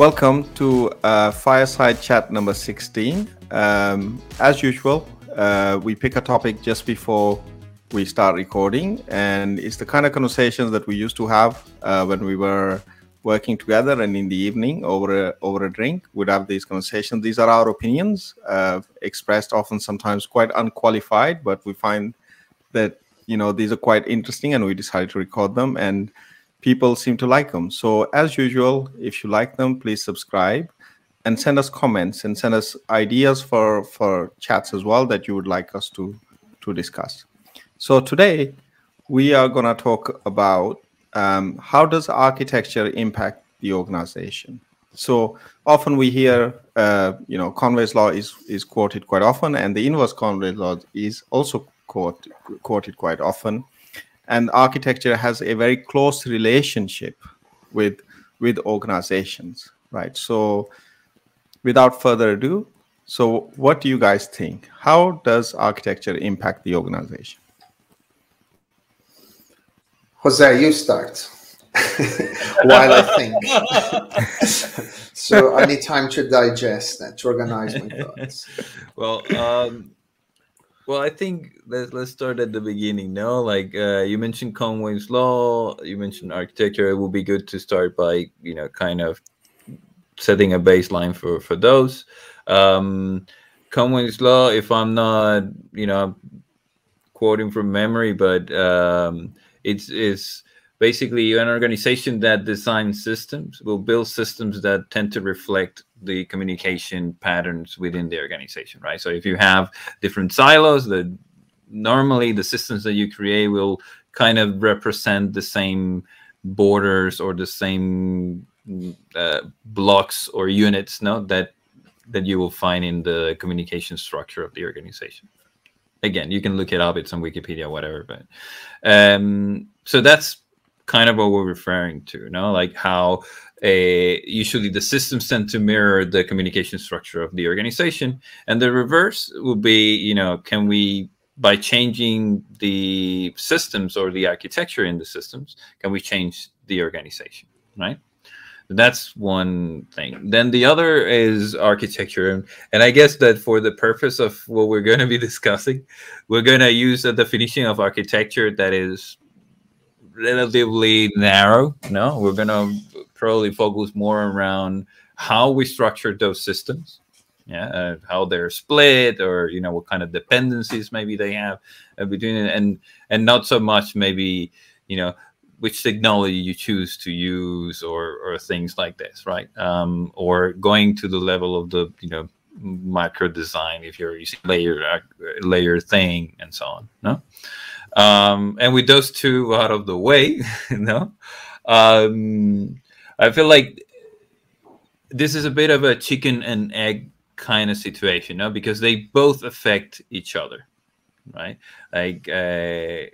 Welcome to uh, Fireside Chat number 16. Um, as usual, uh, we pick a topic just before we start recording, and it's the kind of conversations that we used to have uh, when we were working together and in the evening over a, over a drink. We'd have these conversations. These are our opinions, uh, expressed often sometimes quite unqualified, but we find that you know these are quite interesting, and we decided to record them and people seem to like them. So, as usual, if you like them, please subscribe and send us comments and send us ideas for for chats as well that you would like us to to discuss. So today we are going to talk about um, how does architecture impact the organization. So often we hear, uh, you know, Conway's law is is quoted quite often, and the inverse Conway's law is also quote, quoted quite often and architecture has a very close relationship with with organizations right? So without further ado so what do you guys think? How does architecture impact the organization? Jose you start. While i think. So i need time to digest and to organize my thoughts. Well um well, I think let's let's start at the beginning. No, like uh, you mentioned Conway's law, you mentioned architecture. It would be good to start by you know kind of setting a baseline for for those. Um, Conway's law, if I'm not you know quoting from memory, but um, it's it's basically an organization that designs systems will build systems that tend to reflect the communication patterns within the organization right? So if you have different silos that normally the systems that you create will kind of represent the same borders or the same uh, blocks or units no that that you will find in the communication structure of the organization. Again you can look it up it's on wikipedia whatever but um so that's kind of what we're referring to, you know, like how a, usually the systems tend to mirror the communication structure of the organization. And the reverse would be, you know, can we, by changing the systems or the architecture in the systems, can we change the organization, right? That's one thing. Then the other is architecture. And I guess that for the purpose of what we're going to be discussing, we're going to use a definition of architecture that is relatively narrow. No, we're gonna probably focus more around how we structure those systems. Yeah, uh, how they're split, or you know what kind of dependencies maybe they have uh, between it, and and not so much maybe you know which technology you choose to use or or things like this, right? Um, or going to the level of the you know micro design if you're using layer uh, layer thing and so on. No. Um, and with those two out of the way, you know, um, I feel like this is a bit of a chicken and egg kind of situation, no? Because they both affect each other, right? Like uh,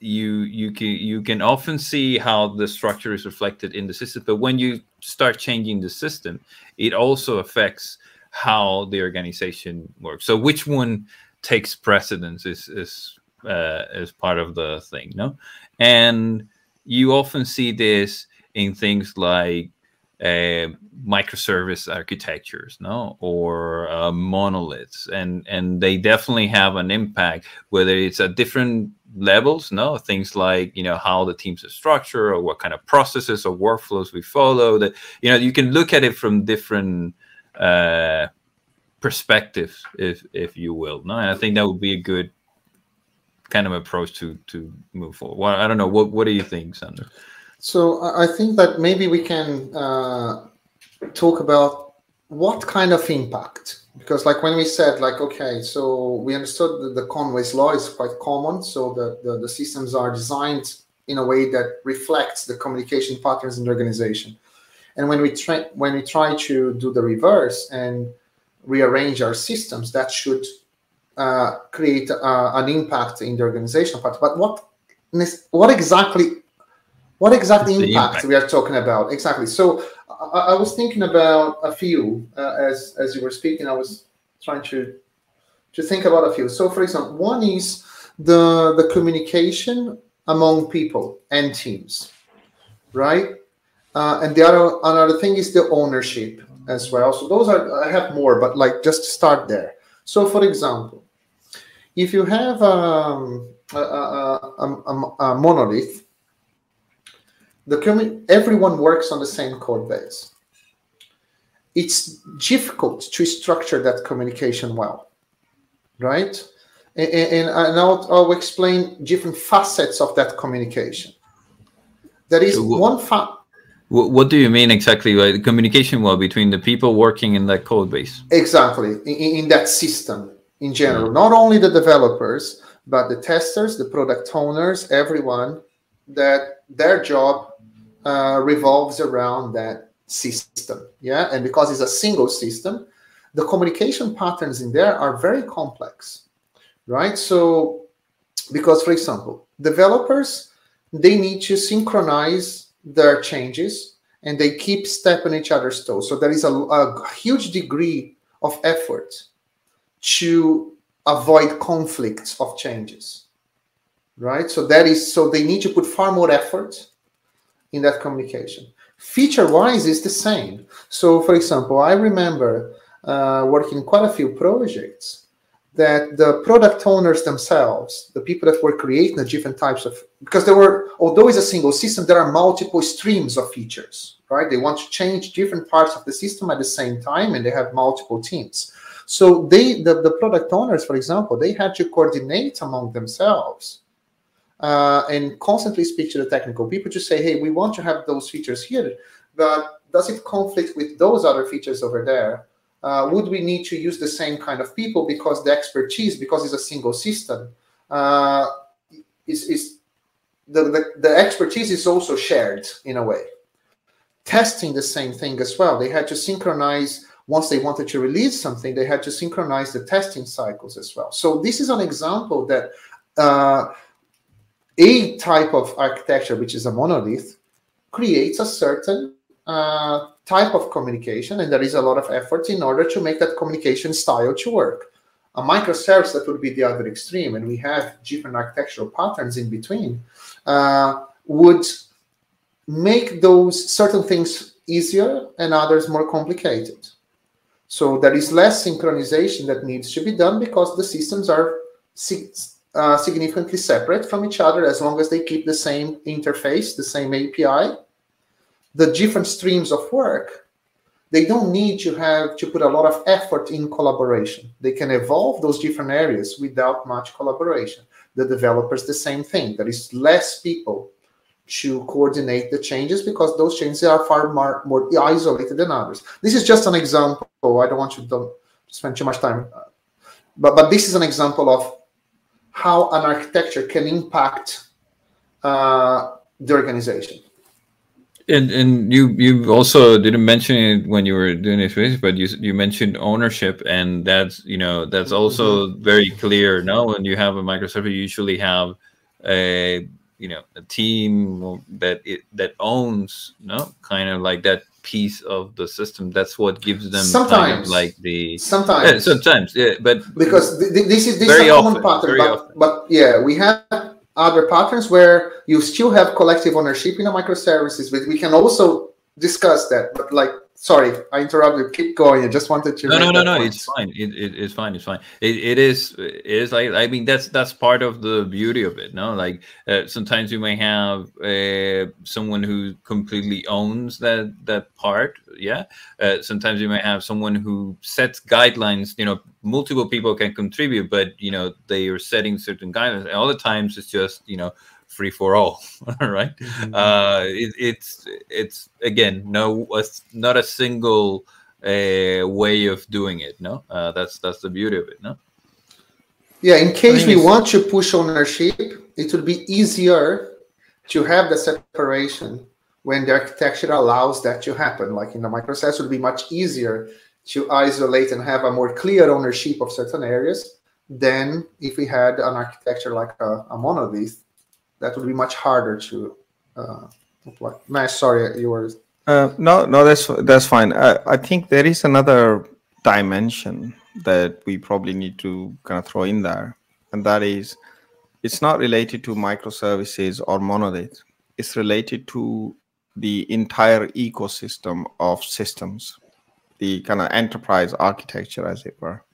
you you can you can often see how the structure is reflected in the system, but when you start changing the system, it also affects how the organization works. So which one takes precedence is is uh, as part of the thing, no? And you often see this in things like uh, microservice architectures, no, or uh, monoliths, and and they definitely have an impact. Whether it's at different levels, no, things like you know how the teams are structured, or what kind of processes or workflows we follow. That you know you can look at it from different uh, perspectives, if if you will. No, and I think that would be a good kind of approach to to move forward. Well, I don't know. What what do you think, Sandro? So I think that maybe we can uh, talk about what kind of impact because like when we said like okay so we understood that the conway's law is quite common so the, the, the systems are designed in a way that reflects the communication patterns in the organization and when we try when we try to do the reverse and rearrange our systems that should uh, create uh, an impact in the organizational part. But what what exactly what exactly impact, impact, we are talking about exactly? So I, I was thinking about a few uh, as as you were speaking. I was trying to to think about a few. So for example, one is the the communication among people and teams, right? uh, and the other another thing is the ownership as well. So those are I have more, but like just start there. So for example, if you have um, a, a, a, a, monolith, the everyone works on the same code base. It's difficult to structure that communication well, right? And, and, and I'll, I'll explain different facets of that communication. There is one fa- what do you mean exactly by communication well between the people working in that code base? Exactly, in, in that system in general, mm. not only the developers, but the testers, the product owners, everyone that their job uh, revolves around that system. Yeah, and because it's a single system, the communication patterns in there are very complex, right? So, because for example, developers they need to synchronize their changes and they keep stepping each other's toes. So there is a, a huge degree of effort to avoid conflicts of changes, right? So that is so they need to put far more effort in that communication. Feature-wise, is the same. So, for example, I remember uh, working quite a few projects that the product owners themselves, the people that were creating the different types of, because there were, although it's a single system, there are multiple streams of features, right? They want to change different parts of the system at the same time, and they have multiple teams. So they, the, the product owners, for example, they had to coordinate among themselves uh, and constantly speak to the technical people to say, hey, we want to have those features here, but does it conflict with those other features over there? Uh, would we need to use the same kind of people because the expertise, because it's a single system, uh, is, is the, the, the expertise is also shared in a way. Testing the same thing as well. They had to synchronize once they wanted to release something, they had to synchronize the testing cycles as well. So this is an example that uh, a type of architecture, which is a monolith, creates a certain uh, type of communication, and there is a lot of effort in order to make that communication style to work. A microservice that would be the other extreme, and we have different architectural patterns in between, uh, would make those certain things easier and others more complicated. So there is less synchronization that needs to be done because the systems are uh, significantly separate from each other as long as they keep the same interface, the same API, the different streams of work, they don't need to have to put a lot of effort in collaboration. They can evolve those different areas without much collaboration. The developers, the same thing. There is less people to coordinate the changes because those changes are far more, more isolated than others. This is just an example. I don't want you to spend too much time, but but this is an example of how an architecture can impact uh, the organization. And and you you also didn't mention it when you were doing this, but you you mentioned ownership, and that's you know that's also mm-hmm. very clear. No, when you have a microservice, you usually have a you know a team that it that owns no kind of like that piece of the system. That's what gives them sometimes kind of like the sometimes yeah, sometimes yeah, but because th- th- this is this is a common often, pattern. But, but yeah, we have other patterns where you still have collective ownership in a microservices, but we can also discuss that. But like sorry, I interrupted. Keep going. I just wanted to. No, no, no, no. Point. It's fine. It, it, it's fine. It's fine. It, it is. It is like I mean that's that's part of the beauty of it. No, like uh, sometimes you may have uh, someone who completely owns that that part. Yeah. Uh, sometimes you may have someone who sets guidelines. You know, multiple people can contribute, but you know they are setting certain guidelines. And all the times it's just you know free for all right? Mm-hmm. uh it, it's it's again no not a single uh, way of doing it no? Uh, that's that's the beauty of it no? Yeah in case we want to push ownership it will be easier to have the separation when the architecture allows that to happen. Like in the microservice it would be much easier to isolate and have a more clear ownership of certain areas than if we had an architecture like a, a monolith that would be much harder to uh, apply. Mash, sorry, you were. Uh, no, no, that's that's fine. I, I think there is another dimension that we probably need to kind of throw in there, and that is, it's not related to microservices or monolith. It's related to the entire ecosystem of systems, the kind of enterprise architecture, as it were.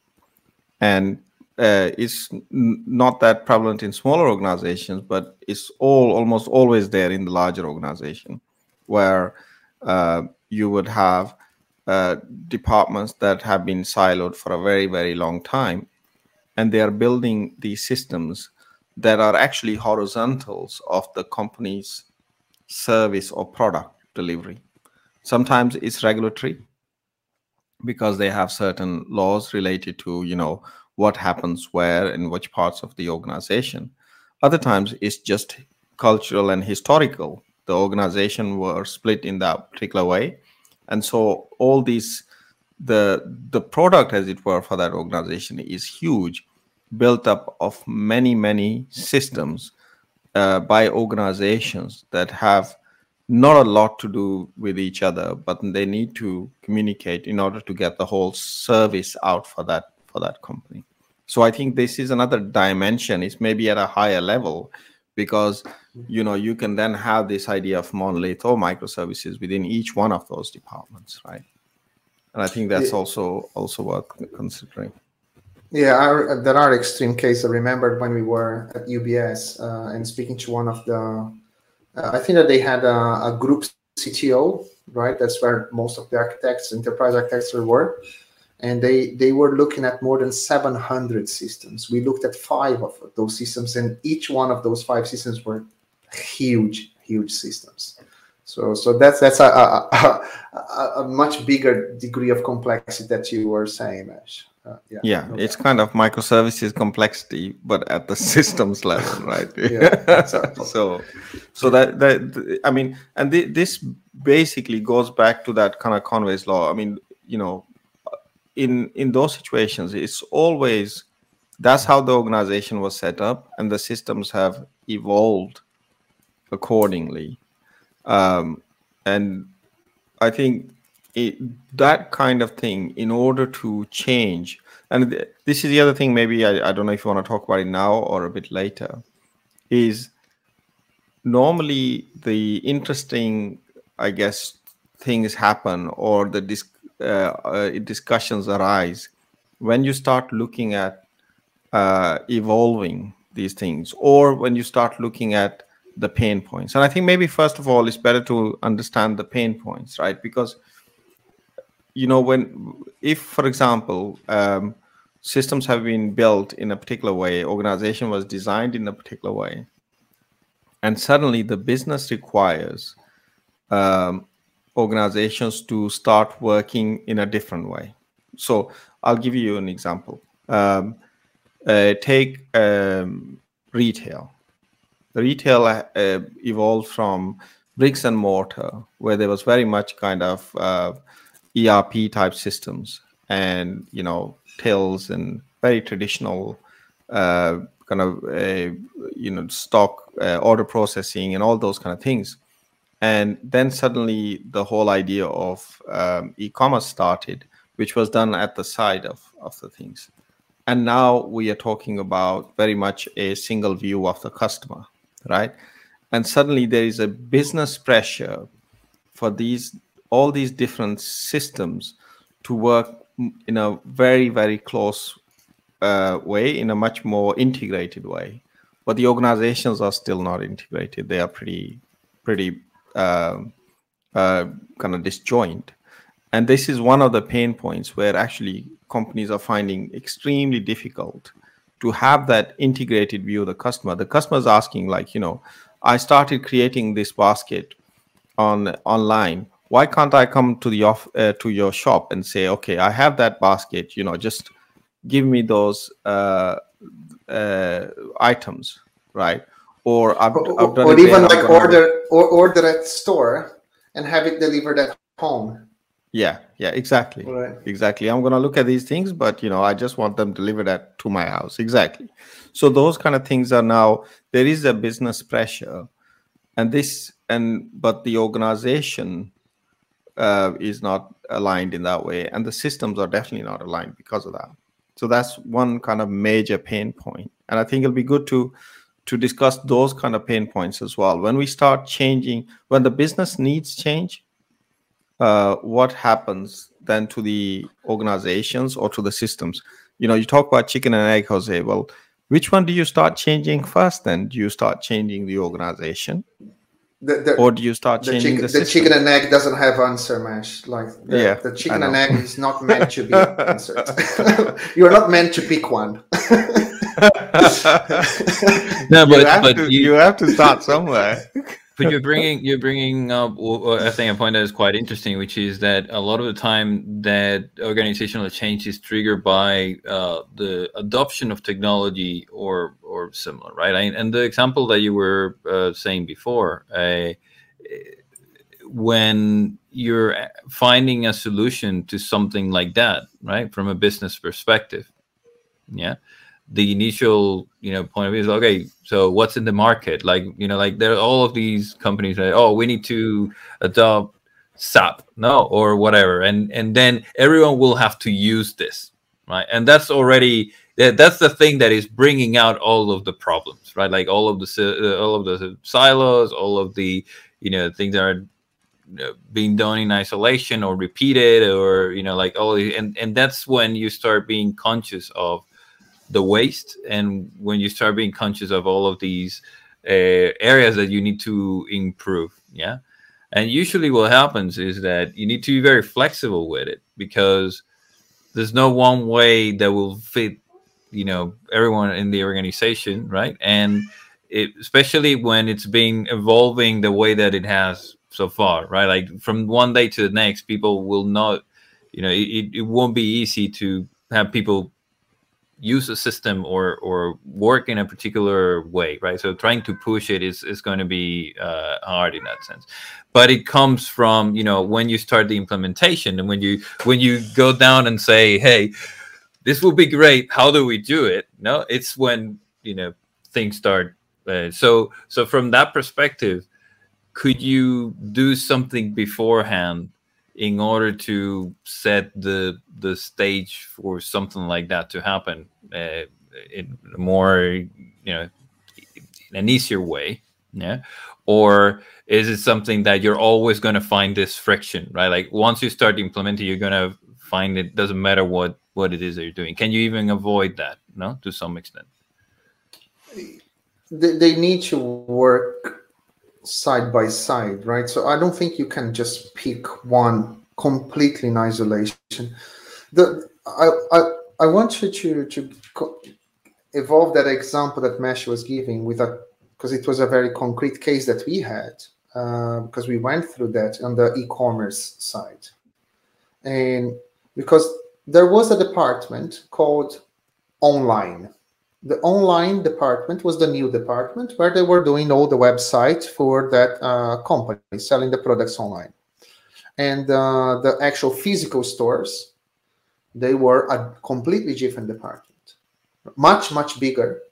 And uh, it's not that prevalent in smaller organizations, but it's all almost always there in the larger organization, where uh, you would have uh, departments that have been siloed for a very, very long time, and they are building these systems that are actually horizontals of the company's service or product delivery. Sometimes it's regulatory because they have certain laws related to, you know, what happens where in which parts of the organization. Other times it's just cultural and historical. The organization were split in that particular way. And so all these the the product as it were for that organization is huge built up of many many systems uh, by organizations that have not a lot to do with each other but they need to communicate in order to get the whole service out for that for that company so i think this is another dimension it's maybe at a higher level because you know you can then have this idea of monolith or microservices within each one of those departments right and i think that's also also worth considering yeah, our, there are extreme cases. I remember when we were at UBS uh, and speaking to one of the, uh, I think that they had a, a, group CTO, right? That's where most of the architects, enterprise architects were. And they, they were looking at more than 700 systems. We looked at five of those systems, and each one of those five systems were huge, huge systems. So, so that's that's a, a, a, a much bigger degree of complexity that you were saying, Ash. Uh, yeah, yeah okay. it's kind of microservices complexity, but at the systems level, right? yeah, so, so that that I mean, and th- this basically goes back to that kind of Conway's law. I mean, you know, in in those situations, it's always that's how the organization was set up, and the systems have evolved accordingly. Um, and I think it, that kind of thing in order to change and th- this is the other thing maybe I, I don't know if you want to talk about it now or a bit later is normally the interesting i guess things happen or the dis- discussions arise when you start looking at uh, evolving these things or when you start looking at the pain points. And i think maybe first of all it's better to understand the pain points right? Because you know when if for example um, systems have been built in a particular way organization was designed in a particular way and suddenly the business requires um, organizations to start working in a different way. So i'll give you an example. Um, uh, take um, retail. The retail uh, evolved from bricks and mortar where there was very much kind of uh, ERP type systems and you know tills and very traditional uh, kind of uh, you know stock uh, order processing and all those kind of things and then suddenly the whole idea of um, e-commerce started which was done at the side of, of the things. And now we are talking about very much a single view of the customer right? And suddenly there is a business pressure for these all these different systems to work in a very very close uh, way in a much more integrated way. But the organizations are still not integrated. They are pretty pretty uh, uh, kind of disjoint. And this is one of the pain points where actually companies are finding extremely difficult to have that integrated view of the customer. The customer is asking like you know i started creating this basket on online. Why can't i come to the off uh, to your shop and say okay i have that basket you know just give me those uh, uh, items right or I've, I've done or even like order or order at store and have it delivered at home. Yeah yeah exactly. Right. exactly. I'm gonna look at these things but you know i just want them delivered at to my house. Exactly. So those kind of things are now there is a business pressure and this and but the organization uh, is not aligned in that way, and the systems are definitely not aligned because of that. So that's one kind of major pain point, and I think it'll be good to to discuss those kind of pain points as well. When we start changing, when the business needs change, uh, what happens then to the organizations or to the systems? You know, you talk about chicken and egg, Jose. Well, which one do you start changing first? Then do you start changing the organization, The, the, or do you start the, changing chicken, the, the chicken and egg doesn't have answer, Mash. Like the, Yeah, the chicken and egg is not meant to be answered. You're not meant to pick one. No, you, but have but to, you, you have to start somewhere. but you're bringing you're bringing up w- w- I think a point that is quite interesting, which is that a lot of the time that organizational change is triggered by uh, the adoption of technology or or similar, right? I, and the example that you were uh, saying before, uh, when you're finding a solution to something like that, right, from a business perspective, yeah the initial you know point of view is okay so what's in the market? Like you know like there are all of these companies that oh we need to adopt sap no or whatever. And and then everyone will have to use this right? And that's already that's the thing that is bringing out all of the problems right? Like all of the uh, all of the silos all of the you know things that are being done in isolation or repeated or you know like all and and that's when you start being conscious of the waste. And when you start being conscious of all of these uh, areas that you need to improve yeah? And usually what happens is that you need to be very flexible with it because there's no one way that will fit you know everyone in the organization right? And it, especially when it's been evolving the way that it has so far right? Like from one day to the next people will not you know it, it won't be easy to have people use a system or or work in a particular way right? So trying to push it is is going to be uh, hard in that sense. But it comes from you know when you start the implementation and when you when you go down and say hey this will be great. How do we do it? No it's when you know things start uh, so so from that perspective could you do something beforehand in order to set the the stage for something like that to happen uh, in a more you know in an easier way yeah? Or is it something that you're always going to find this friction right? Like once you start implementing you're going to find it doesn't matter what what it is that you're doing. Can you even avoid that no to some extent? They, they need to work side by side, right? So I don't think you can just pick one completely in isolation. The I I, I want you to to evolve that example that Mesh was giving with a because it was a very concrete case that we had uh, because we went through that on the e-commerce side, and because there was a department called online the online department was the new department where they were doing all the websites for that uh, company selling the products online. And uh, the actual physical stores they were a completely different department. Much much bigger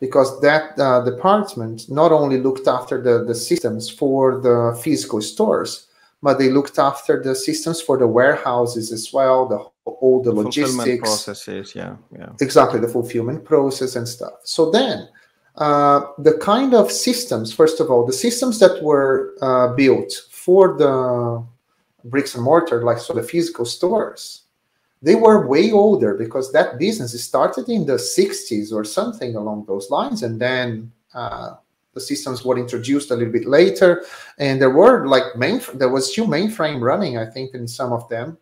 because that uh, department not only looked after the, the systems for the physical stores but they looked after the systems for the warehouses as well the all the logistics processes. Yeah, yeah. exactly the fulfillment process and stuff so then uh, the kind of systems first of all the systems that were uh, built for the bricks and mortar like so the physical stores they were way older because that business started in the 60s or something along those lines and then uh, the systems were introduced a little bit later and there were like main there was still mainframe running i think in some of them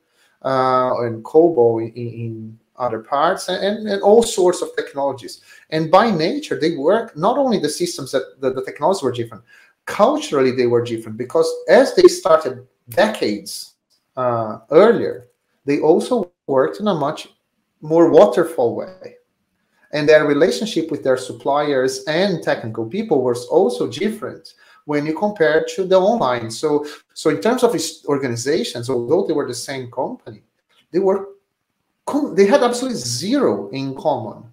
uh, and COBOL in, in other parts, and, and all sorts of technologies. And by nature, they work not only the systems that the, the technologies were different, culturally they were different because as they started decades uh, earlier, they also worked in a much more waterfall way. And their relationship with their suppliers and technical people was also different when you compare to the online. So, so in terms of organizations, although they were the same company, they were they had absolutely zero in common.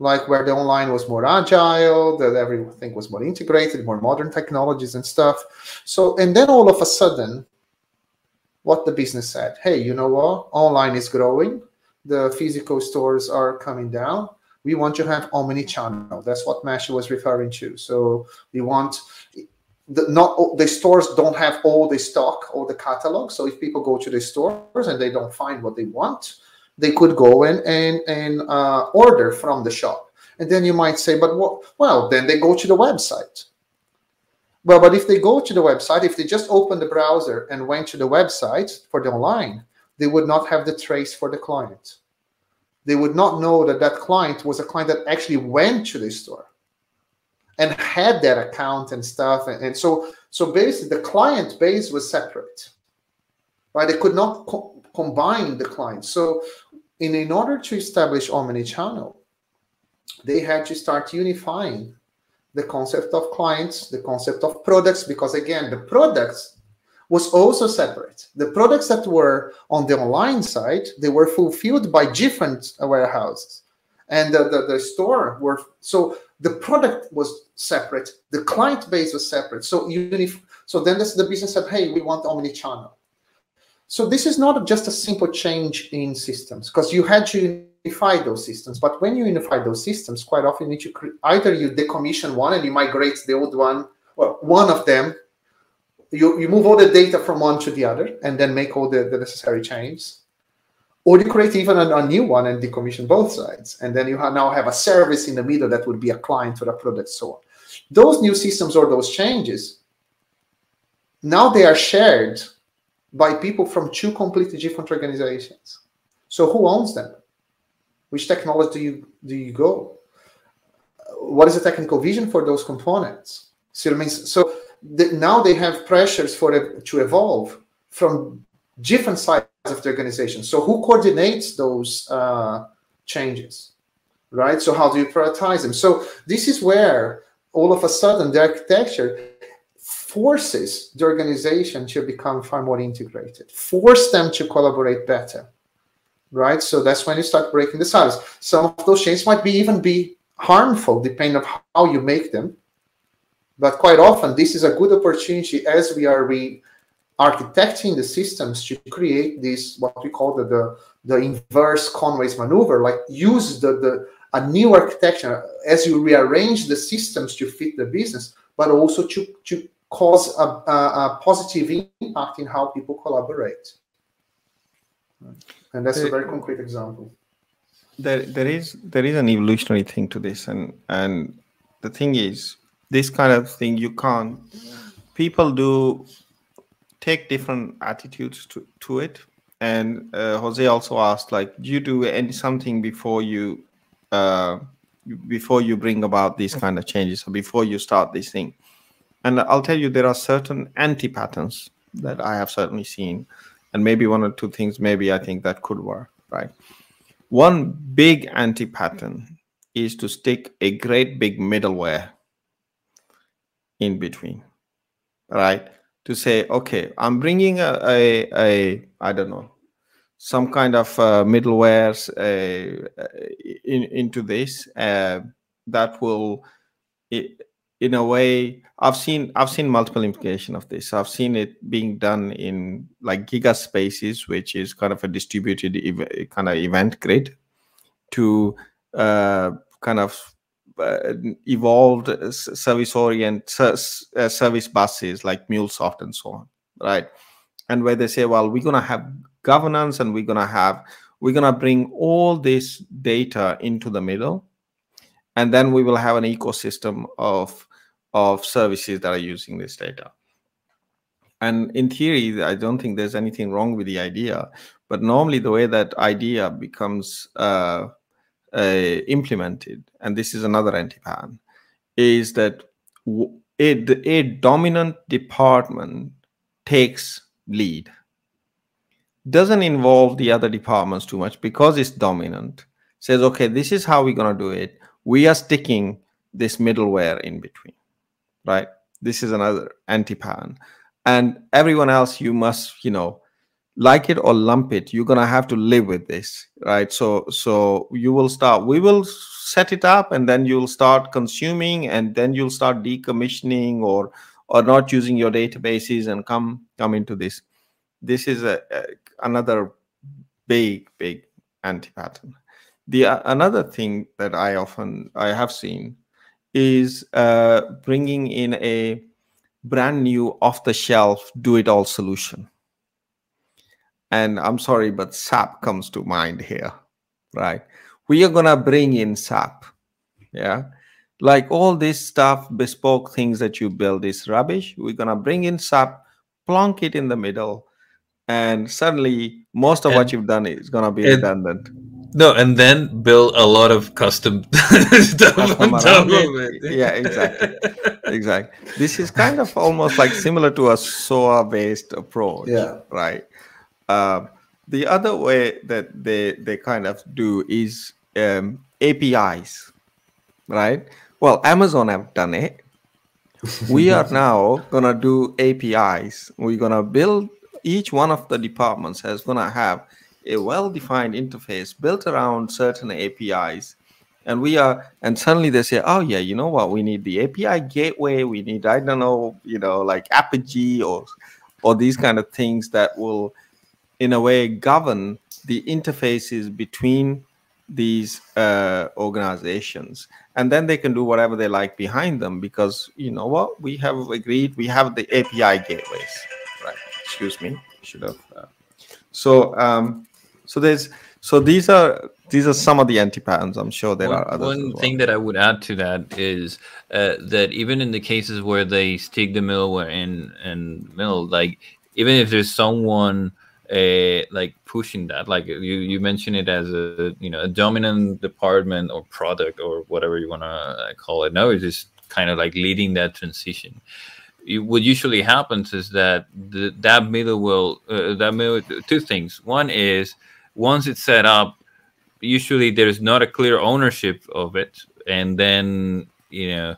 Like where the online was more agile, that everything was more integrated, more modern technologies and stuff. So, and then all of a sudden, what the business said, hey, you know what? Online is growing, the physical stores are coming down. we want to have omni-channel. That's what Mashi was referring to. So we want the, not the stores don't have all the stock or the catalog. So if people go to the stores and they don't find what they want, they could go and and and uh, order from the shop. And then you might say, but what? Well, then they go to the website. Well, but if they go to the website, if they just open the browser and went to the website for the online, they would not have the trace for the client. They would not know that that client was a client that actually went to the store and had that account and stuff. And, and so, so basically, the client base was separate, right? They could not co- combine the clients. So, in, in order to establish omni-channel, they had to start unifying the concept of clients, the concept of products, because again, the products was also separate. The products that were on the online side, they were fulfilled by different warehouses. And the, the, the store were so the product was separate, the client base was separate. So unif- so then this, the business said, hey, we want omni-channel. So this is not just a simple change in systems because you had to unify those systems. But when you unify those systems, quite often you either you decommission one and you migrate the old one, well, one of them. You, you move all the data from one to the other and then make all the, the necessary changes. Or you create even a, a, new one and decommission both sides. And then you have now have a service in the middle that would be a client for a product, so on. Those new systems or those changes, now they are shared by people from two completely different organizations. So who owns them? Which technology do you do you go? What is the technical vision for those components? So, means, so the, now they have pressures for it to evolve from different sides of the organization. So who coordinates those uh, changes, right? So how do you prioritize them? So this is where all of a sudden the architecture forces the organization to become far more integrated, force them to collaborate better right? So that's when you start breaking the silos. Some of those changes might be even be harmful depending on how you make them. But quite often, this is a good opportunity as we are re-architecting the systems to create this what we call the the, the inverse Conway's maneuver, like use the, the a new architecture as you rearrange the systems to fit the business, but also to, to cause a, a, a positive impact in how people collaborate. And that's there, a very concrete example. There there is there is an evolutionary thing to this and and the thing is this kind of thing you can't people do take different attitudes to, to it. And uh, jose also asked like do you do any something before you uh, before you bring about these kind of changes or before you start this thing? And i'll tell you there are certain anti patterns that i have certainly seen. And maybe one or two things maybe i think that could work right? One big anti-pattern is to stick a great big middleware in between right to say okay i'm bringing a a, a i don't know some kind of uh, middleware uh, in, into this uh, that will in a way i've seen i've seen multiple implication of this. I've seen it being done in like gigaspaces which is kind of a distributed kind of event grid to uh, kind of uh, evolved service orient uh, service buses like mulesoft and so on right and where they say well we're going to have governance and we're going to have we're going to bring all this data into the middle and then we will have an ecosystem of of services that are using this data. And in theory, I don't think there's anything wrong with the idea, but normally the way that idea becomes uh, uh, implemented, and this is another anti-pattern, is that a, a dominant department takes lead. Doesn't involve the other departments too much because it's dominant. Says, okay, this is how we're going to do it. We are sticking this middleware in between right? This is another anti-pattern. And everyone else, you must, you know, like it or lump it. You're gonna have to live with this, right? So, so you will start. We will set it up, and then you'll start consuming, and then you'll start decommissioning or or not using your databases, and come come into this. This is a, a another big big anti-pattern. the uh, another thing that I often I have seen is uh, bringing in a brand new off the shelf do it all solution. And I'm sorry, but SAP comes to mind here, right? We are gonna bring in SAP, yeah. Like all this stuff, bespoke things that you build is rubbish. We're gonna bring in SAP, plonk it in the middle, and suddenly most of And- what you've done is gonna be and- redundant. No, and then build a lot of custom stuff on top of it. it. Yeah, exactly. exactly. This is kind of almost like similar to a SOA based approach. Yeah. Right. Uh, the other way that they they kind of do is um, APIs. Right. Well, Amazon have done it. We are now gonna do APIs. We're gonna build each one of the departments has gonna have a well-defined interface built around certain APIs and we are and suddenly they say oh yeah you know what we need the api gateway we need i don't know you know like Apigee or or these kind of things that will in a way govern the interfaces between these uh, organizations. And then they can do whatever they like behind them because you know what? We have agreed we have the api gateways right? Excuse me should have uh, so um so there's so these are these are some of the anti patterns. I'm sure there one, are others one well. thing that I would add to that is uh, that even in the cases where they stick the middleware in and middle, like even if there's someone uh, like pushing that, like you you mentioned it as a you know a dominant department or product or whatever you want to call it. No, it's just kind of like leading that transition. You, what usually happens is that the, that middleware, uh, that middle, two things. One is once it's set up, usually there's not a clear ownership of it and then you know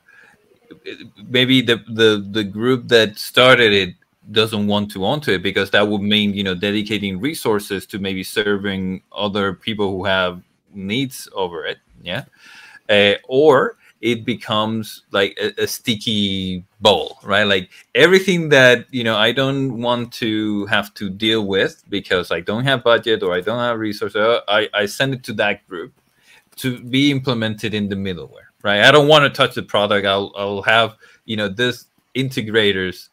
maybe the the the group that started it doesn't want to onto it because that would mean you know dedicating resources to maybe serving other people who have needs over it yeah? Uh, or it becomes like a, a sticky bowl right? Like everything that you know i don't want to have to deal with because i don't have budget or i don't have resources uh, i, I send it to that group to be implemented in the middleware right? I don't want to touch the product. I'll, I'll have you know this integrators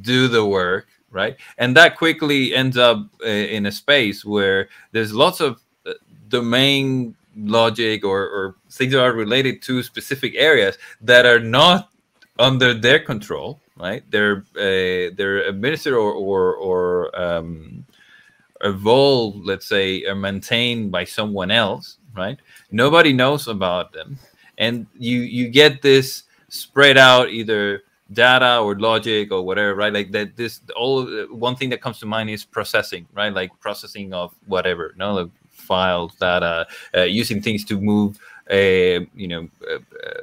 do the work right? And that quickly ends up uh, in a space where there's lots of uh, domain logic or, or things that are related to specific areas that are not under their control right? They're uh, they're administered or or, or um, evolved let's say or maintained by someone else right? Nobody knows about them. And you you get this spread out either data or logic or whatever right? Like that this all one thing that comes to mind is processing right? Like processing of whatever no? Like files data uh, using things to move uh, you know uh, uh,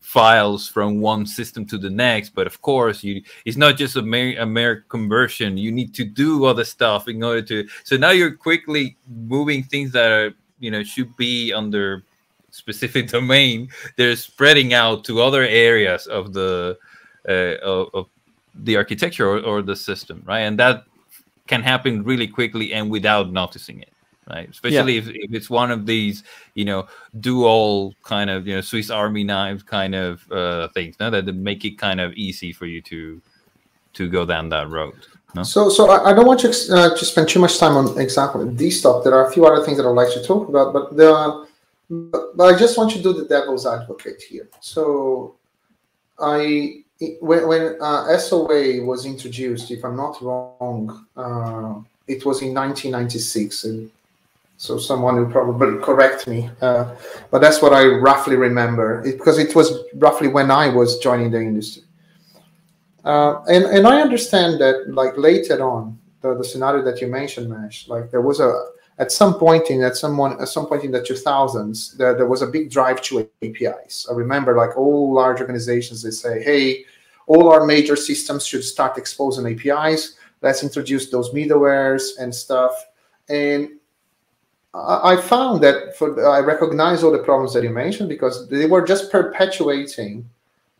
files from one system to the next. But of course you it's not just a mere, a mere conversion. You need to do other stuff in order to so now you're quickly moving things that are you know should be under specific domain. They're spreading out to other areas of the of, of the architecture or, or the system right? And that can happen really quickly and without noticing it right? Especially if, if it's one of these you know do all kind of you know swiss army knives kind of uh things no? That make it kind of easy for you to to go down that road no? So, so I, I don't want to uh, to spend too much time on exactly these stuff. There are a few other things that I'd like to talk about, but but, but I just want to do the devil's advocate here. So, I when when uh, SOA was introduced, if I'm not wrong, uh, it was in 1996, and so someone will probably correct me, uh, but that's what I roughly remember it, because it was roughly when I was joining the industry. Uh, and and I understand that like later on the, the scenario that you mentioned, Mesh, like there was a at some point in at someone at some point in the 2000s there, there was a big drive to APIs. I remember like all large organizations they say, hey, all our major systems should start exposing APIs. Let's introduce those middlewares and stuff. And I found that for I recognize all the problems that you mentioned because they were just perpetuating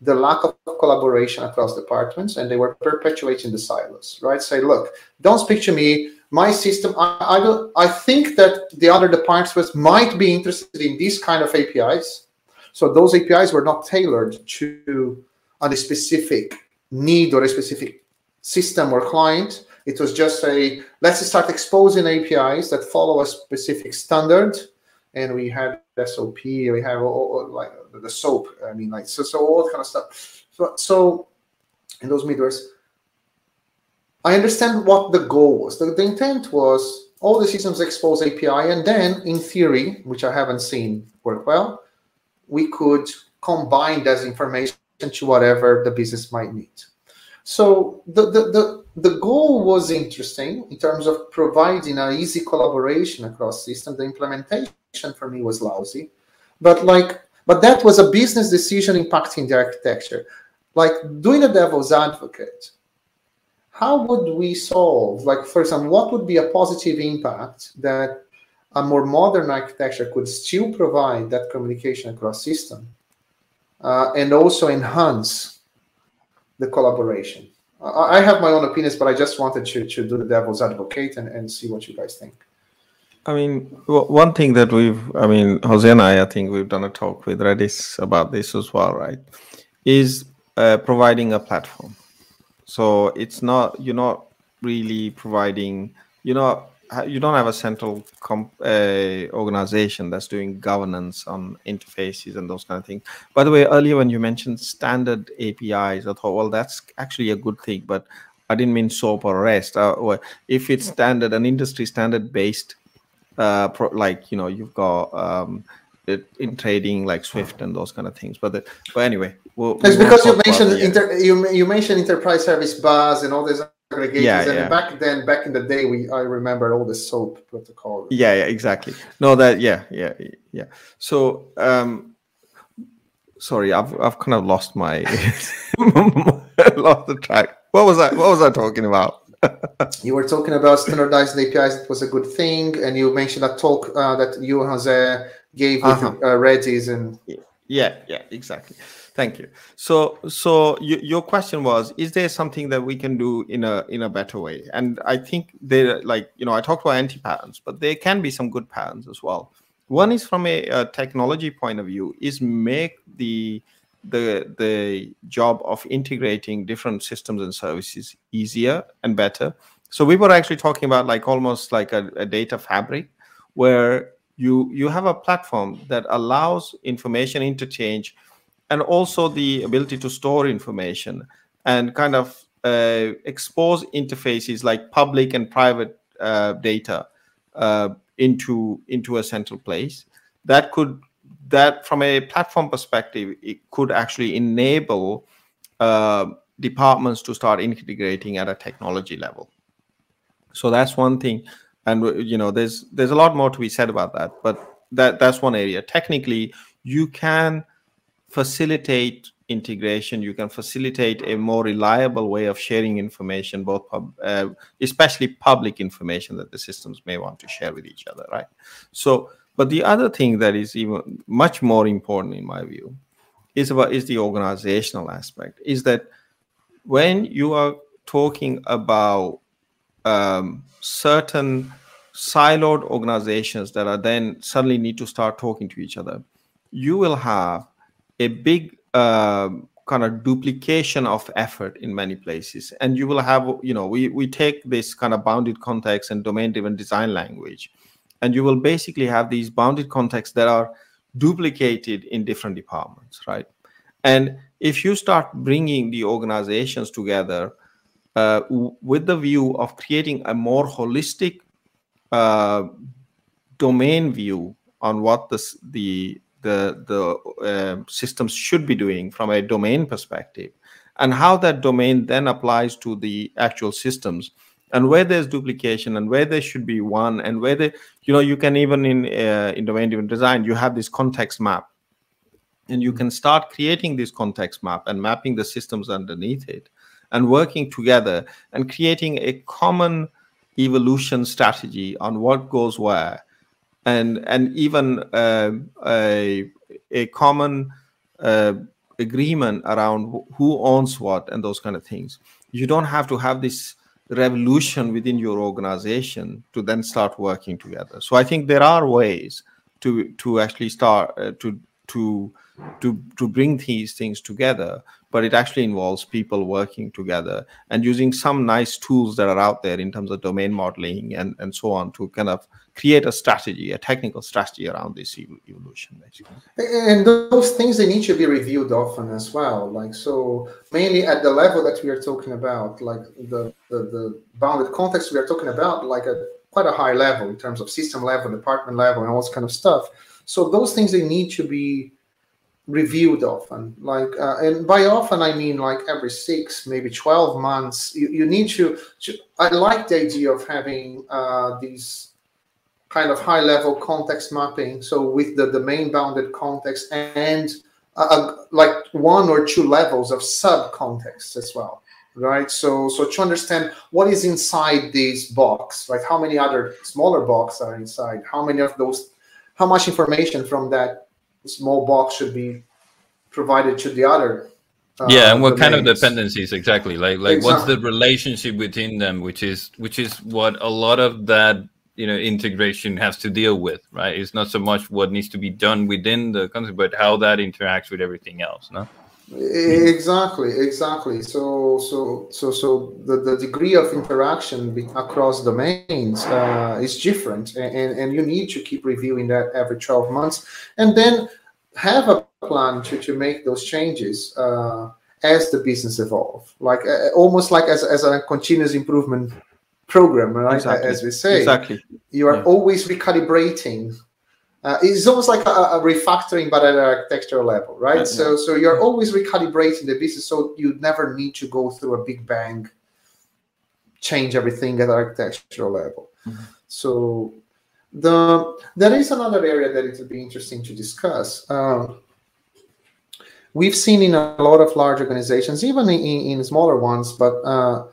the lack of collaboration across departments and they were perpetuating the silos right say look don't speak to me my system, I, I don't. I think that the other departments might be interested in these kind of APIs. So those APIs were not tailored to a specific need or a specific system or client. It was just a let's start exposing APIs that follow a specific standard, and we had SOP, we have all, like the SOAP. I mean, like so, so all kind of stuff. So, so in those middlewares, I understand what the goal was. The, the intent was all the systems expose API, and then in theory, which I haven't seen work well, we could combine that information to whatever the business might need. So the, the, the, the goal was interesting in terms of providing an easy collaboration across systems. The implementation for me was lousy, but like, but that was a business decision impacting the architecture. Like doing a devil's advocate, how would we solve, like, for example, what would be a positive impact that a more modern architecture could still provide that communication across system uh, and also enhance the collaboration. I have my own opinions, but I just wanted to, to do the devil's advocate and, and see what you guys think. I mean, one thing that we've, I mean, Jose and I, I think we've done a talk with Redis about this as well, right? Is uh, providing a platform. So it's not, you're not really providing, you're not you don't have a central comp, uh, organization that's doing governance on interfaces and those kind of things. By the way, earlier when you mentioned standard APIs, I thought, well, that's actually a good thing, but I didn't mean SOAP or REST. Uh, if it's standard, an industry standard based, uh, pro, like you know, you've got um, it, in trading like Swift and those kind of things. But the, but anyway, we'll, it's because you mentioned inter, you you mentioned enterprise service bus and all this aggregators. Yeah, and yeah. back then, back in the day, we I remember all the SOAP protocol. Yeah, yeah, exactly. No, that yeah, yeah, yeah. So, um, sorry, I've I've kind of lost my lost the track. What was I? What was I talking about? you were talking about standardized APIs. It was a good thing, and you mentioned a talk uh, that you Jose gave with uh-huh. uh, Redis and. Yeah, yeah, exactly. Thank you. So, so you, your question was: Is there something that we can do in a in a better way? And I think there, like you know, I talked about anti patterns, but there can be some good patterns as well. One is from a, a technology point of view: is make the the the job of integrating different systems and services easier and better. So we were actually talking about like almost like a, a data fabric, where you you have a platform that allows information interchange and also the ability to store information and kind of uh, expose interfaces like public and private uh, data uh, into into a central place. That could that from a platform perspective it could actually enable uh, departments to start integrating at a technology level. So that's one thing and you know there's there's a lot more to be said about that but that that's one area. Technically you can facilitate integration you can facilitate a more reliable way of sharing information both pub, uh, especially public information that the systems may want to share with each other right? So but the other thing that is even much more important in my view is about is the organizational aspect is that when you are talking about um, certain siloed organizations that are then suddenly need to start talking to each other. You will have a big uh, kind of duplication of effort in many places. And you will have you know we, we take this kind of bounded context and domain driven design language. And you will basically have these bounded contexts that are duplicated in different departments right? And if you start bringing the organizations together uh, with the view of creating a more holistic uh, domain view on what this, the the the uh, systems should be doing from a domain perspective and how that domain then applies to the actual systems and where there's duplication and where there should be one and where they you know you can even in uh, in domain driven design you have this context map and you can start creating this context map and mapping the systems underneath it and working together and creating a common evolution strategy on what goes where and and even uh, a a common uh, agreement around who owns what and those kind of things. You don't have to have this revolution within your organization to then start working together. So I think there are ways to to actually start uh, to to to to bring these things together but it actually involves people working together and using some nice tools that are out there in terms of domain modeling and, and so on to kind of create a strategy, a technical strategy around this evolution, basically. And those things they need to be reviewed often as well. Like so, mainly at the level that we are talking about, like the the, the bounded context we are talking about, like a quite a high level in terms of system level, department level, and all this kind of stuff. So those things they need to be reviewed often. Like uh, and by often i mean like every six maybe 12 months. You, you need to, to i like the idea of having uh, these kind of high level context mapping. So with the domain bounded context and uh, uh like one or two levels of sub context as well right? So so to understand what is inside this box like how many other smaller boxes are inside? How many of those how much information from that small box should be provided to the other. Uh, yeah, and what domains. kind of dependencies exactly? Like like exactly. what's the relationship between them, which is which is what a lot of that you know integration has to deal with, right? It's not so much what needs to be done within the concept, but how that interacts with everything else, no? Exactly exactly so so so so the, the degree of interaction across domains uh, is different and, and you need to keep reviewing that every 12 months and then have a plan to, to make those changes uh, as the business evolve like uh, almost like as, as a continuous improvement program right exactly. as we say exactly you are yeah. always recalibrating uh, it's almost like a, a, refactoring, but at an architectural level, right? So, so you're always recalibrating the business, so you never need to go through a big bang, change everything at architectural level. Mm-hmm. So, the there is another area that it would be interesting to discuss. Um, we've seen in a lot of large organizations, even in, in smaller ones, but uh,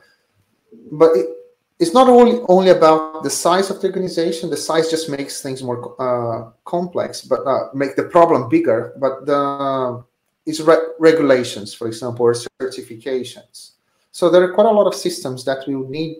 but it, it's not only only about the size of the organization. The size just makes things more uh, complex, but uh, make the problem bigger. But the it's re- regulations, for example, or certifications. So there are quite a lot of systems that will need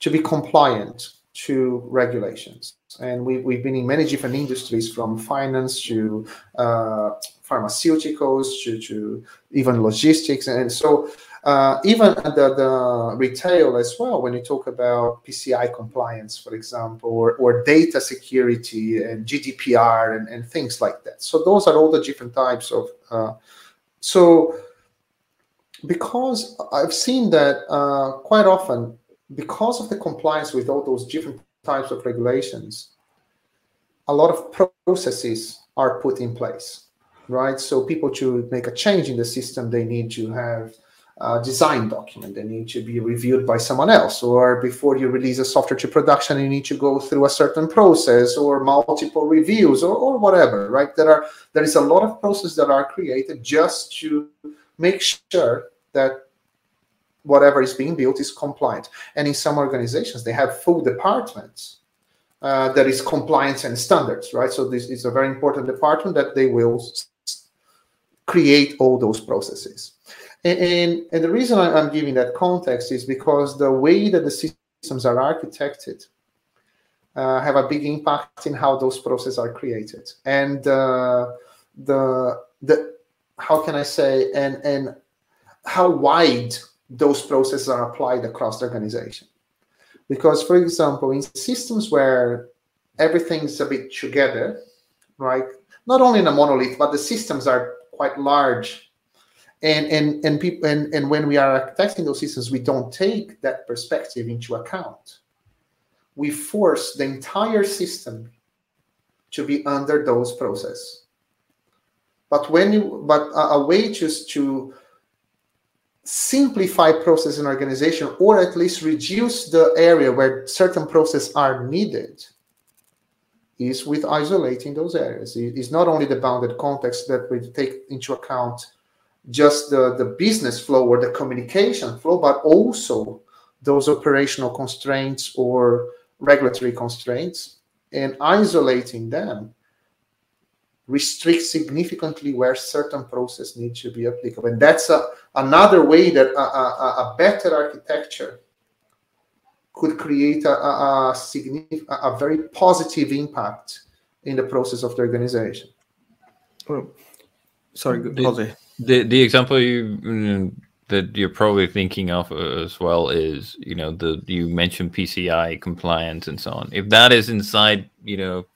to be compliant to regulations. And we, we've been in many different industries from finance to uh, pharmaceuticals to, to even logistics. And so uh, even the, the retail as well, when you talk about PCI compliance, for example, or, or data security and GDPR and, and things like that. So those are all the different types of. Uh, so because I've seen that uh, quite often, because of the compliance with all those different types of regulations, a lot of processes are put in place, right? So people to make a change in the system, they need to have uh, design document. They need to be reviewed by someone else, or before you release a software to production, you need to go through a certain process, or multiple reviews, or, or whatever. Right? There are there is a lot of processes that are created just to make sure that whatever is being built is compliant. And in some organizations, they have full departments uh, that is compliance and standards. Right? So this is a very important department that they will create all those processes. And, and, the reason I'm giving that context is because the way that the systems are architected uh, have a big impact in how those processes are created. And uh, the the how can I say and and how wide those processes are applied across the organization. Because, for example, in systems where everything's a bit together, right? Not only in a monolith, but the systems are quite large and and and people and, and when we are architecting those systems we don't take that perspective into account we force the entire system to be under those process but when you but a, a way just to simplify process in organization or at least reduce the area where certain processes are needed is with isolating those areas. It is not only the bounded context that we take into account just the, the business flow or the communication flow, but also those operational constraints or regulatory constraints and isolating them restricts significantly where certain process needs to be applicable. And that's a, another way that a, a, a better architecture could create a, a, a, significant, a very positive impact in the process of the organization. Oh, sorry, Jose. The, the example you mm, that you're probably thinking of as well is you know the you mentioned PCI compliance and so on. If that is inside, you know,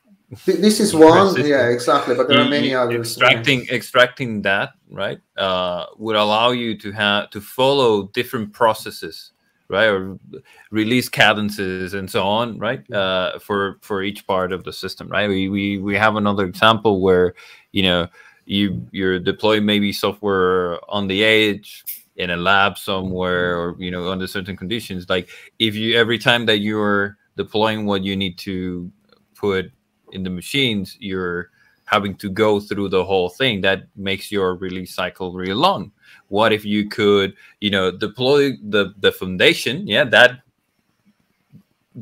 this is one, yeah, exactly. But there you, are many others. Extracting yeah. extracting that right uh, would allow you to have to follow different processes, right, or release cadences and so on, right, uh, for for each part of the system, right. We we we have another example where you know you you're deploying maybe software on the edge in a lab somewhere or you know under certain conditions. Like if you every time that you're deploying what you need to put in the machines you're having to go through the whole thing. That makes your release cycle really long. What if you could you know deploy the the foundation? Yeah that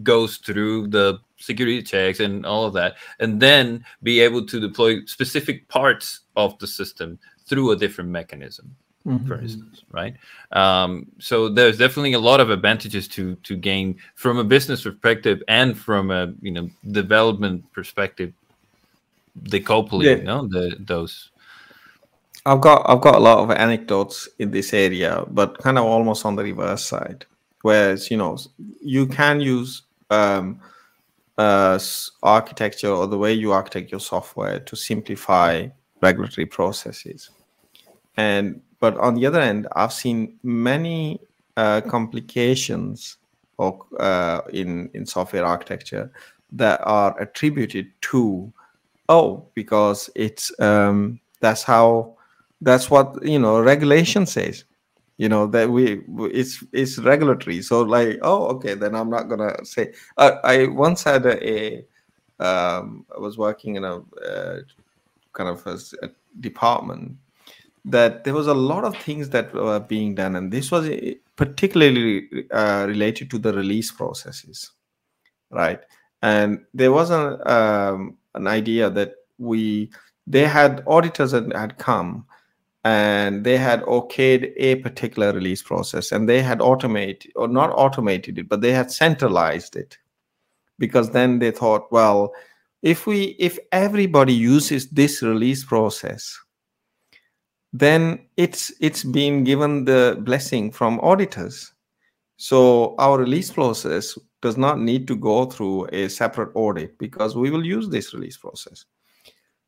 goes through the security checks and all of that and then be able to deploy specific parts of the system through a different mechanism mm-hmm. for instance right um, so there's definitely a lot of advantages to to gain from a business perspective and from a you know development perspective decoupling yeah. you know the those i've got i've got a lot of anecdotes in this area but kind of almost on the reverse side whereas you know you can use um, uh, architecture or the way you architect your software to simplify regulatory processes. And but on the other end, I've seen many uh, complications of, uh, in in software architecture that are attributed to oh because it's um, that's how that's what you know regulation says you know that we it's it's regulatory so like oh okay then i'm not gonna say i, I once had a, a um, i was working in a uh, kind of a, a department that there was a lot of things that were being done, and this was eh, particularly uh, related to the release processes, right? And there was an um, an idea that we they had auditors that had come and they had okayed a particular release process and they had automated or not automated it but they had centralized it because then they thought well if we if everybody uses this release process then it's it's been given the blessing from auditors. So our release process does not need to go through a separate audit because we will use this release process.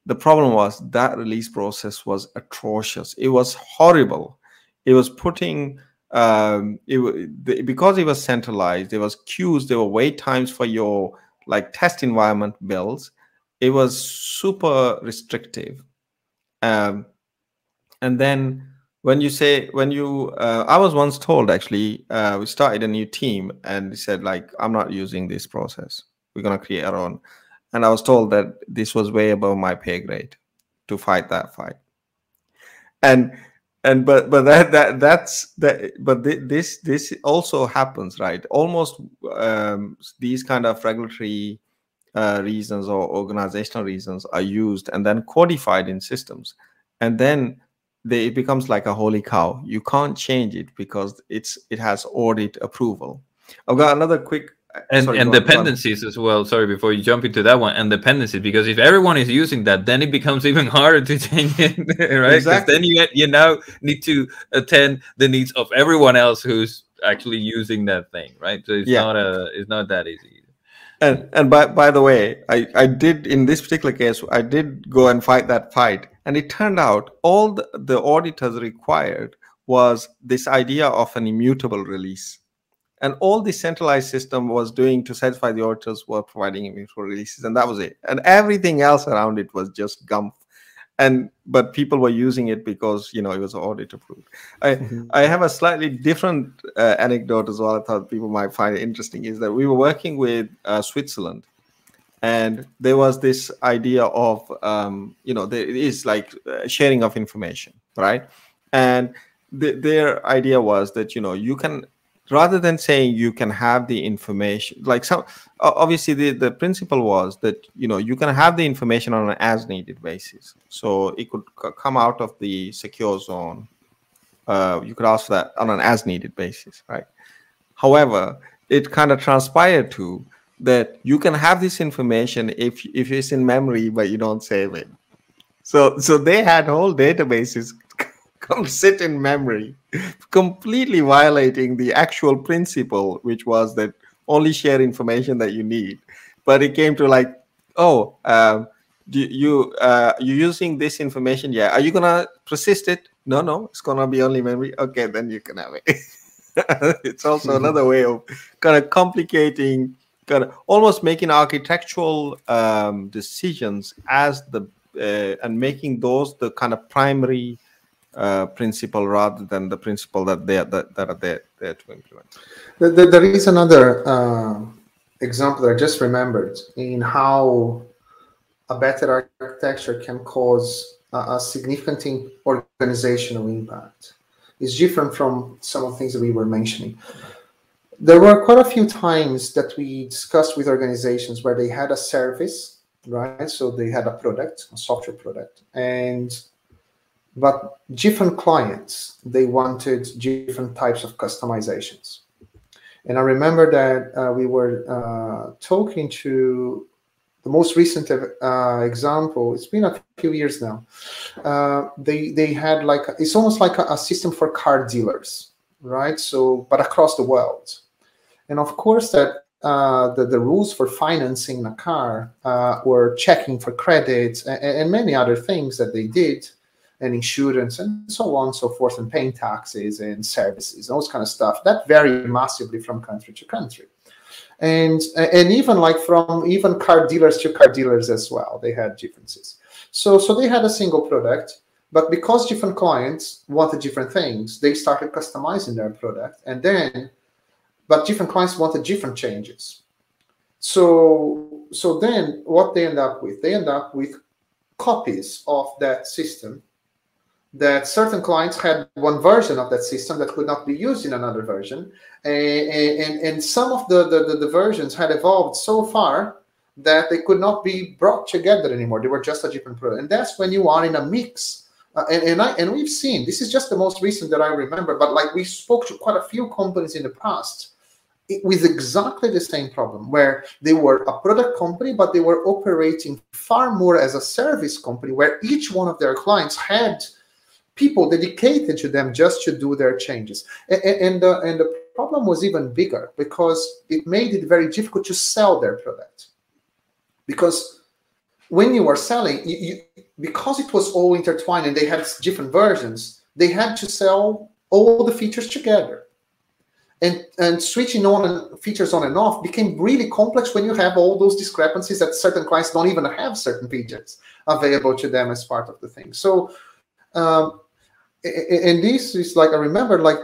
The problem was that release process was atrocious. It was horrible. It was putting um, it because it was centralized. There was queues. There were wait times for your like test environment builds. It was super restrictive. Um, and then when you say when you uh, i was once told actually uh, we started a new team and said like i'm not using this process we're going to create our own and i was told that this was way above my pay grade to fight that fight and and but but that that that's that but th- this this also happens right almost um, these kind of regulatory uh, reasons or organizational reasons are used and then codified in systems and then they, it becomes like a holy cow. You can't change it because it's it has audit approval. I've got another quick and sorry, and dependencies as well. Sorry, before you jump into that one, and dependencies because if everyone is using that, then it becomes even harder to change it, right? Exactly. Then you you now need to attend the needs of everyone else who's actually using that thing, right? So it's yeah. not a it's not that easy. And and by by the way, I I did in this particular case, I did go and fight that fight and it turned out all the, the auditors required was this idea of an immutable release. And all the centralized system was doing to satisfy the auditors were providing immutable releases, and that was it. And everything else around it was just gumph. And but people were using it because you know it was audit approved. I mm-hmm. I have a slightly different uh, anecdote as well. I thought people might find it interesting. Is that we were working with uh, Switzerland, and there was this idea of um, you know there is like uh, sharing of information right and their idea was that you know you can rather than saying you can have the information like some obviously the, the principle was that you know you can have the information on an as needed basis. So it could come out of the secure zone uh, you could ask for that on an as needed basis right? However it kind of transpired to that you can have this information if if it's in memory but you don't save it. So so they had whole databases come sit in memory completely violating the actual principle which was that only share information that you need. But it came to like oh um, do you uh, you using this information? Yeah. Are you gonna persist it? No no. It's gonna be only memory. Okay then you can have it. It's also another way of kind of complicating kind of almost making architectural um, decisions as the uh, and making those the kind of primary uh, principle rather than the principle that they are, that, that are there, there to implement. there is another uh, example that I just remembered in how a better architecture can cause a, a significant organizational impact. It's different from some of the things that we were mentioning. There were quite a few times that we discussed with organizations where they had a service, right? So they had a product, a software product, and but different clients they wanted different types of customizations. And I remember that uh, we were uh, talking to the most recent uh, example, it's been a few years now. Uh, they they had like it's almost like a, a, system for car dealers, right? So, but across the world, and of course that uh, the the rules for financing a car uh, were checking for credit and, and, many other things that they did, and insurance and so on and so forth, and paying taxes and services, this kind of stuff. That vary massively from country to country. And and even like from even car dealers to car dealers as well they had differences. So so they had a single product but because different clients wanted different things they started customizing their product and then but different clients wanted different changes. So so then what they end up with? They end up with copies of that system that certain clients had one version of that system that could not be used in another version. And, and, and some of the, the, the, versions had evolved so far that they could not be brought together anymore. They were just a different product. And that's when you are in a mix. Uh, and, and, I, and we've seen, this is just the most recent that I remember, but like we spoke to quite a few companies in the past with exactly the same problem where they were a product company but they were operating far more as a service company where each one of their clients had people dedicated to them just to do their changes. And, and, the, and the problem was even bigger because it made it very difficult to sell their product. Because when you were selling, you, you, because it was all intertwined and they had different versions, they had to sell all the features together. And, and switching on features on and off became really complex when you have all those discrepancies that certain clients don't even have certain features available to them as part of the thing. So um, and this is like I remember like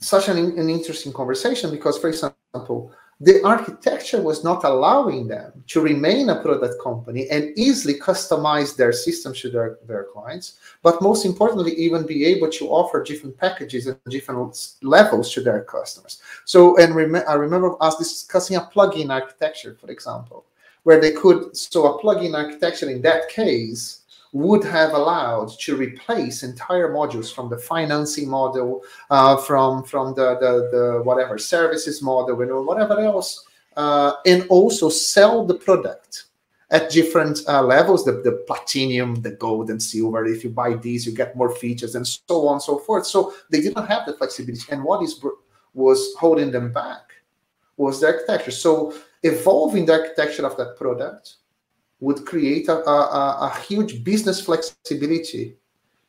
such an, an interesting conversation because, for example, the architecture was not allowing them to remain a product company and easily customize their systems to their, their clients, but most importantly, even be able to offer different packages and different levels to their customers. So, and rem- I remember us discussing a plugin architecture, for example, where they could, so a plugin architecture in that case would have allowed to replace entire modules from the financing model, uh, from from the, the, the whatever services model, or whatever else, uh, and also sell the product at different uh, levels the, the platinum the gold and silver. If you buy these you get more features and so on and so forth. So they didn't have the flexibility. And what is was holding them back was the architecture. So evolving the architecture of that product would create a, a, a huge business flexibility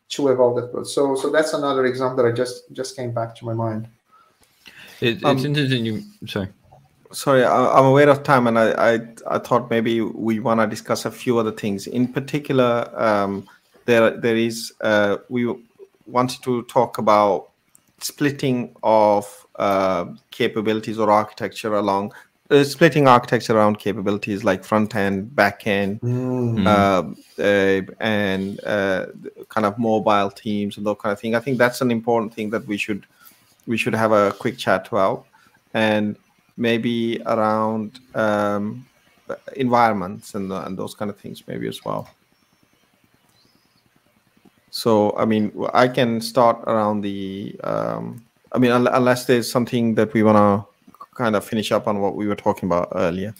to evolve that product. So, so that's another example that I just just came back to my mind. It, it's um, interesting. You sorry. Sorry, I, am aware of time, and I, I, I thought maybe we want to discuss a few other things. In particular, um, there there is uh, we wanted to talk about splitting of uh, capabilities or architecture along uh, splitting architecture around capabilities like front end, back end, mm. uh, uh, and uh, kind of mobile teams and that kind of thing. I think that's an important thing that we should we should have a quick chat about, and maybe around um, environments and and those kind of things maybe as well. So I mean, I can start around the. Um, I mean, unless there's something that we wanna kind of finish up on what we were talking about earlier.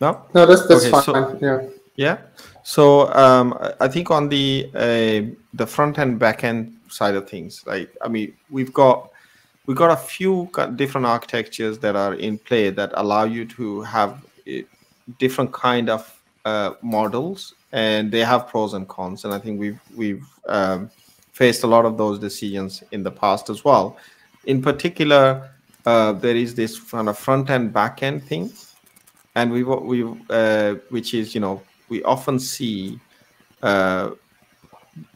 No, no, that's that's okay, fine. So, yeah, yeah. So um, I think on the uh, the front end back end side of things, like I mean, we've got we've got a few different architectures that are in play that allow you to have eh, different kind of uh, models, and they have pros and cons. And I think we've we've um, faced a lot of those decisions in the past as well. In particular, uh, there is this kind of front end back end thing, and we we uh, which is you know we often see uh,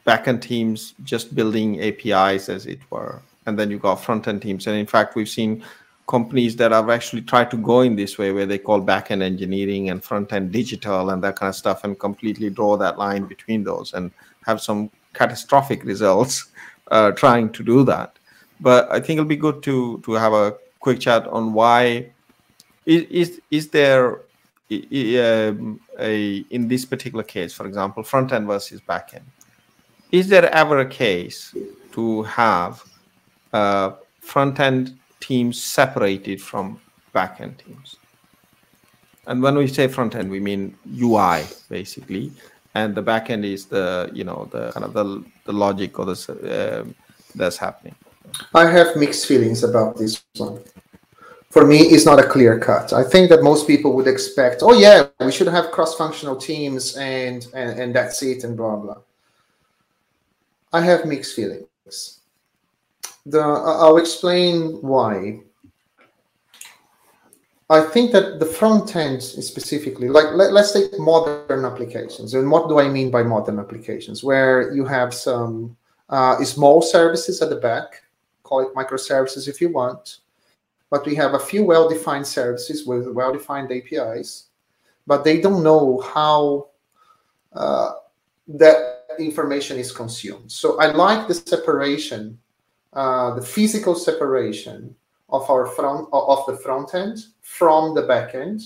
backend teams just building APIs as it were, and then you got front end teams. And in fact, we've seen companies that have actually tried to go in this way, where they call back end engineering and front end digital and that kind of stuff, and completely draw that line between those and have some catastrophic results uh, trying to do that. But I think it'll be good to to have a quick chat on why is is, is there um, a in this particular case, for example, front end versus back end. Is there ever a case to have uh, front end teams separated from back end teams? And when we say front end, we mean UI basically, and the back end is the you know the kind of the the logic or the uh, that's happening. I have mixed feelings about this one for me it's not a clear cut. I think that most people would expect, oh yeah, we should have cross-functional teams and, and and that's it and blah blah. I have mixed feelings. The I'll explain why. I think that the front end specifically, like let, us take modern applications. And what do I mean by modern applications? Where you have some uh, small services at the back, call it microservices if you want, but we have a few well-defined services with well-defined APIs, but they don't know how uh, that information is consumed. So I like the separation, uh, the physical separation of our front of the front end from the back end.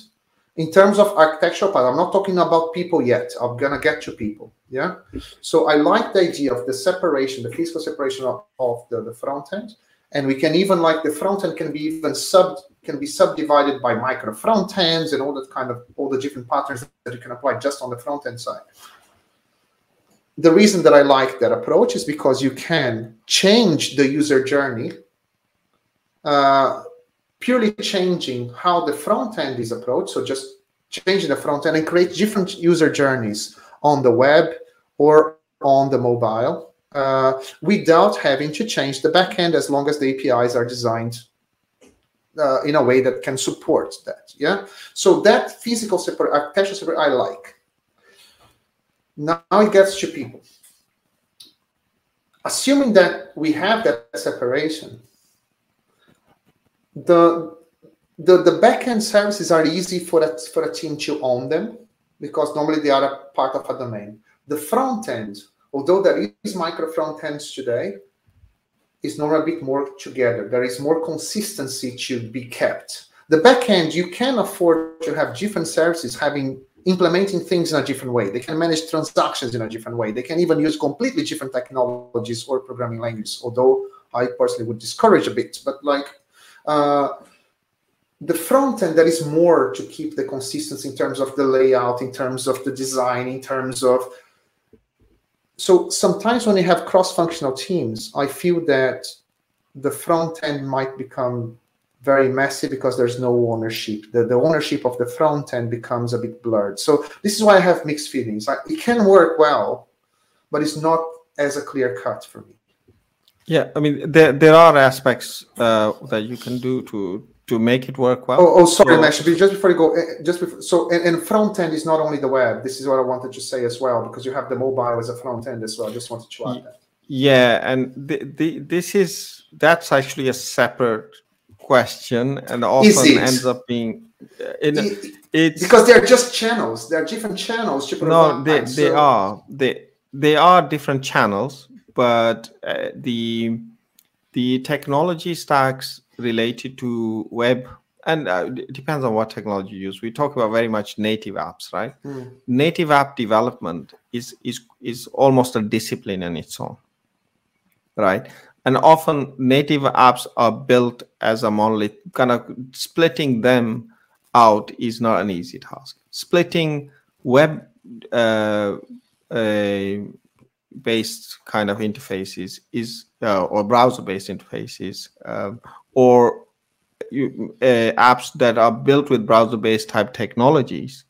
In terms of architectural part, I'm not talking about people yet. I'm gonna get to people. Yeah. So I like the idea of the separation, the physical separation of, of the, the front end and we can even like the front end can be even sub can be subdivided by micro front ends and all that kind of all the different patterns that you can apply just on the front end side the reason that i like that approach is because you can change the user journey uh, purely changing how the front end is approached so just changing the front end and create different user journeys on the web or on the mobile uh, without having to change the backend as long as the APIs are designed uh, in a way that can support that. Yeah. So that physical separate architecture separate I like. Now it gets to people. Assuming that we have that separation, the the, the backend services are easy for a, for a team to own them because normally they are a part of a domain. The front end although there is micro front ends today, is normally a bit more together. There is more consistency to be kept. The backend, you can afford to have different services having implementing things in a different way. They can manage transactions in a different way. They can even use completely different technologies or programming languages, although I personally would discourage a bit. But like Uh, the front end, there is more to keep the consistency in terms of the layout, in terms of the design, in terms of so sometimes when you have cross-functional teams, I feel that the front end might become very messy because there's no ownership. The, the ownership of the front end becomes a bit blurred. So this is why I have mixed feelings. I, it can work well, but it's not as a clear cut for me. Yeah, I mean there there are aspects uh, that you can do to to make it work well. Oh, oh sorry, so, Mash. Just before you go, eh, just before, so and, and, front end is not only the web. This is what I wanted to say as well because you have the mobile as a front end as well. I just wanted to add that. Yeah, and the, the this is that's actually a separate question, and often ends up being uh, in it, it's because they're just channels. They're different channels. No, they they so. are they they are different channels, but uh, the the technology stacks related to web and uh, it depends on what technology you use. We talk about very much native apps right? Mm. native app development is is is almost a discipline in its own right? And often native apps are built as a monolith kind of splitting them out is not an easy task. Splitting web uh, based kind of interfaces is uh, or browser based interfaces um, or you, uh, apps that are built with browser based type technologies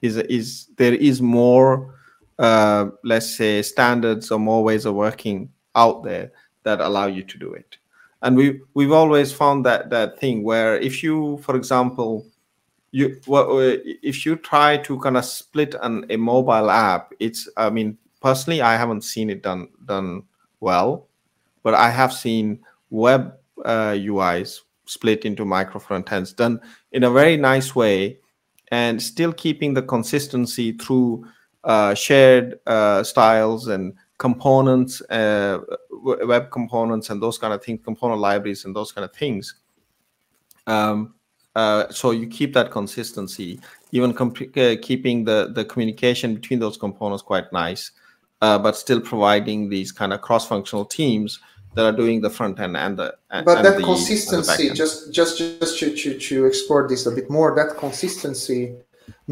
is is there is more uh, let's say standards or more ways of working out there that allow you to do it. And we we've always found that that thing where if you for example you well, if you try to kind of split an a mobile app it's i mean personally i haven't seen it done done well but i have seen web uh, uis split into micro front ends done in a very nice way and still keeping the consistency through uh, shared uh, styles and components, uh, web components, and those kind of things, component libraries, and those kind of things. Um, uh, so you keep that consistency, even uh, keeping the the communication between those components quite nice, uh, but still providing these kind of cross-functional teams that are doing the front end and the and, but and that the, consistency just just just to, to to explore this a bit more that consistency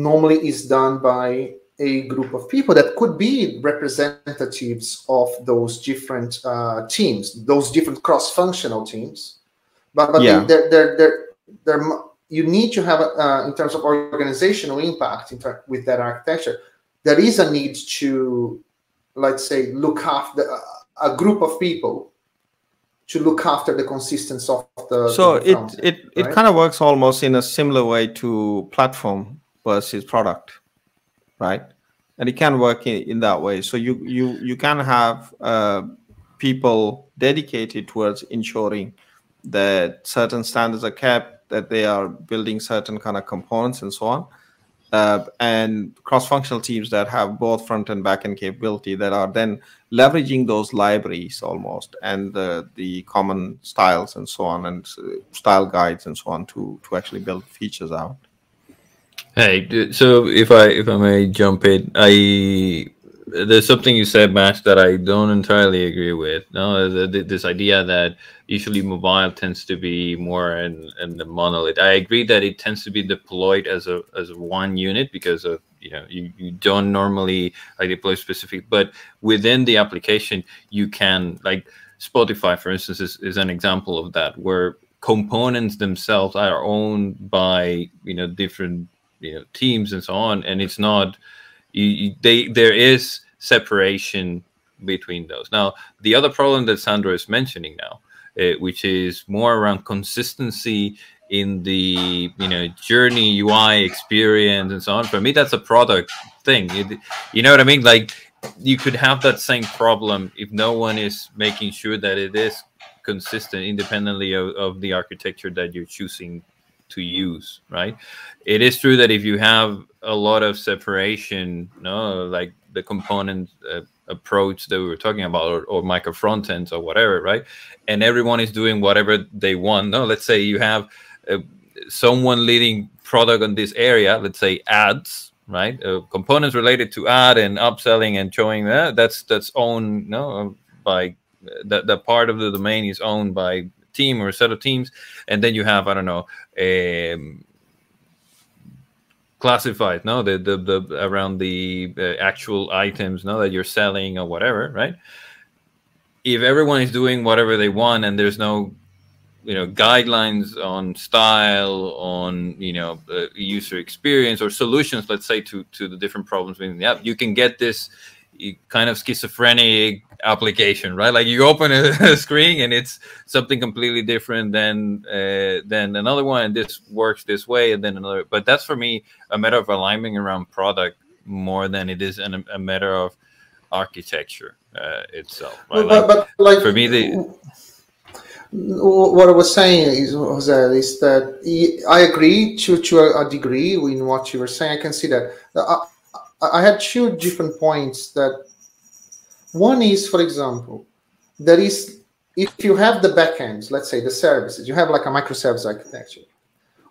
normally is done by a group of people that could be representatives of those different uh, teams those different cross-functional teams but, but yeah. they're, they're, they're, they're, you need to have uh, in terms of organizational impact with that architecture there is a need to let's say look after a group of people to look after the consistency of the so the it it, it right? kind of works almost in a similar way to platform versus product right? And it can work in, in that way. So you you you can have uh, people dedicated towards ensuring that certain standards are kept that they are building certain kind of components and so on uh, and cross-functional teams that have both front and back end capability that are then leveraging those libraries almost and the the common styles and so on and style guides and so on to to actually build features out. Hey so if i if i may jump in i there's something you said, Matt, that I don't entirely agree with. No, the, the, this idea that usually mobile tends to be more in, in the monolith. I agree that it tends to be deployed as a as one unit because of you know you, you don't normally like deploy specific, but within the application you can like Spotify, for instance, is, is an example of that where components themselves are owned by you know different you know teams and so on, and it's not you, you, they there is separation between those. Now, the other problem that Sandro is mentioning now, uh, which is more around consistency in the you know journey UI experience and so on. For me, that's a product thing. It, you know what I mean? Like you could have that same problem if no one is making sure that it is consistent independently of, of the architecture that you're choosing to use right it is true that if you have a lot of separation no? Like the component uh, approach that we were talking about or, or micro front ends or whatever right? And everyone is doing whatever they want. No let's say you have uh, someone leading product on this area let's say ads right? Uh, components related to ad and upselling and showing that that's that's owned no by that, part of the domain is owned by team or a set of teams, and then you have I don't know um, classified no? The, the the around the uh, actual items no that you're selling or whatever right? If everyone is doing whatever they want and there's no you know guidelines on style on you know uh, user experience or solutions let's say to to the different problems within the app you can get this kind of schizophrenic application, right? Like you open a, screen and it's something completely different than uh, than another one, and this works this way, and then another. But that's for me a matter of alignment around product more than it is an, a matter of architecture uh, itself. Right? But, like, but, like for me, the what I was saying is, Jose, is that I agree to to a degree in what you were saying. I can see that. Uh, I had two different points that one is, for example, there is if you have the backends, let's say the services, you have like a microservice architecture.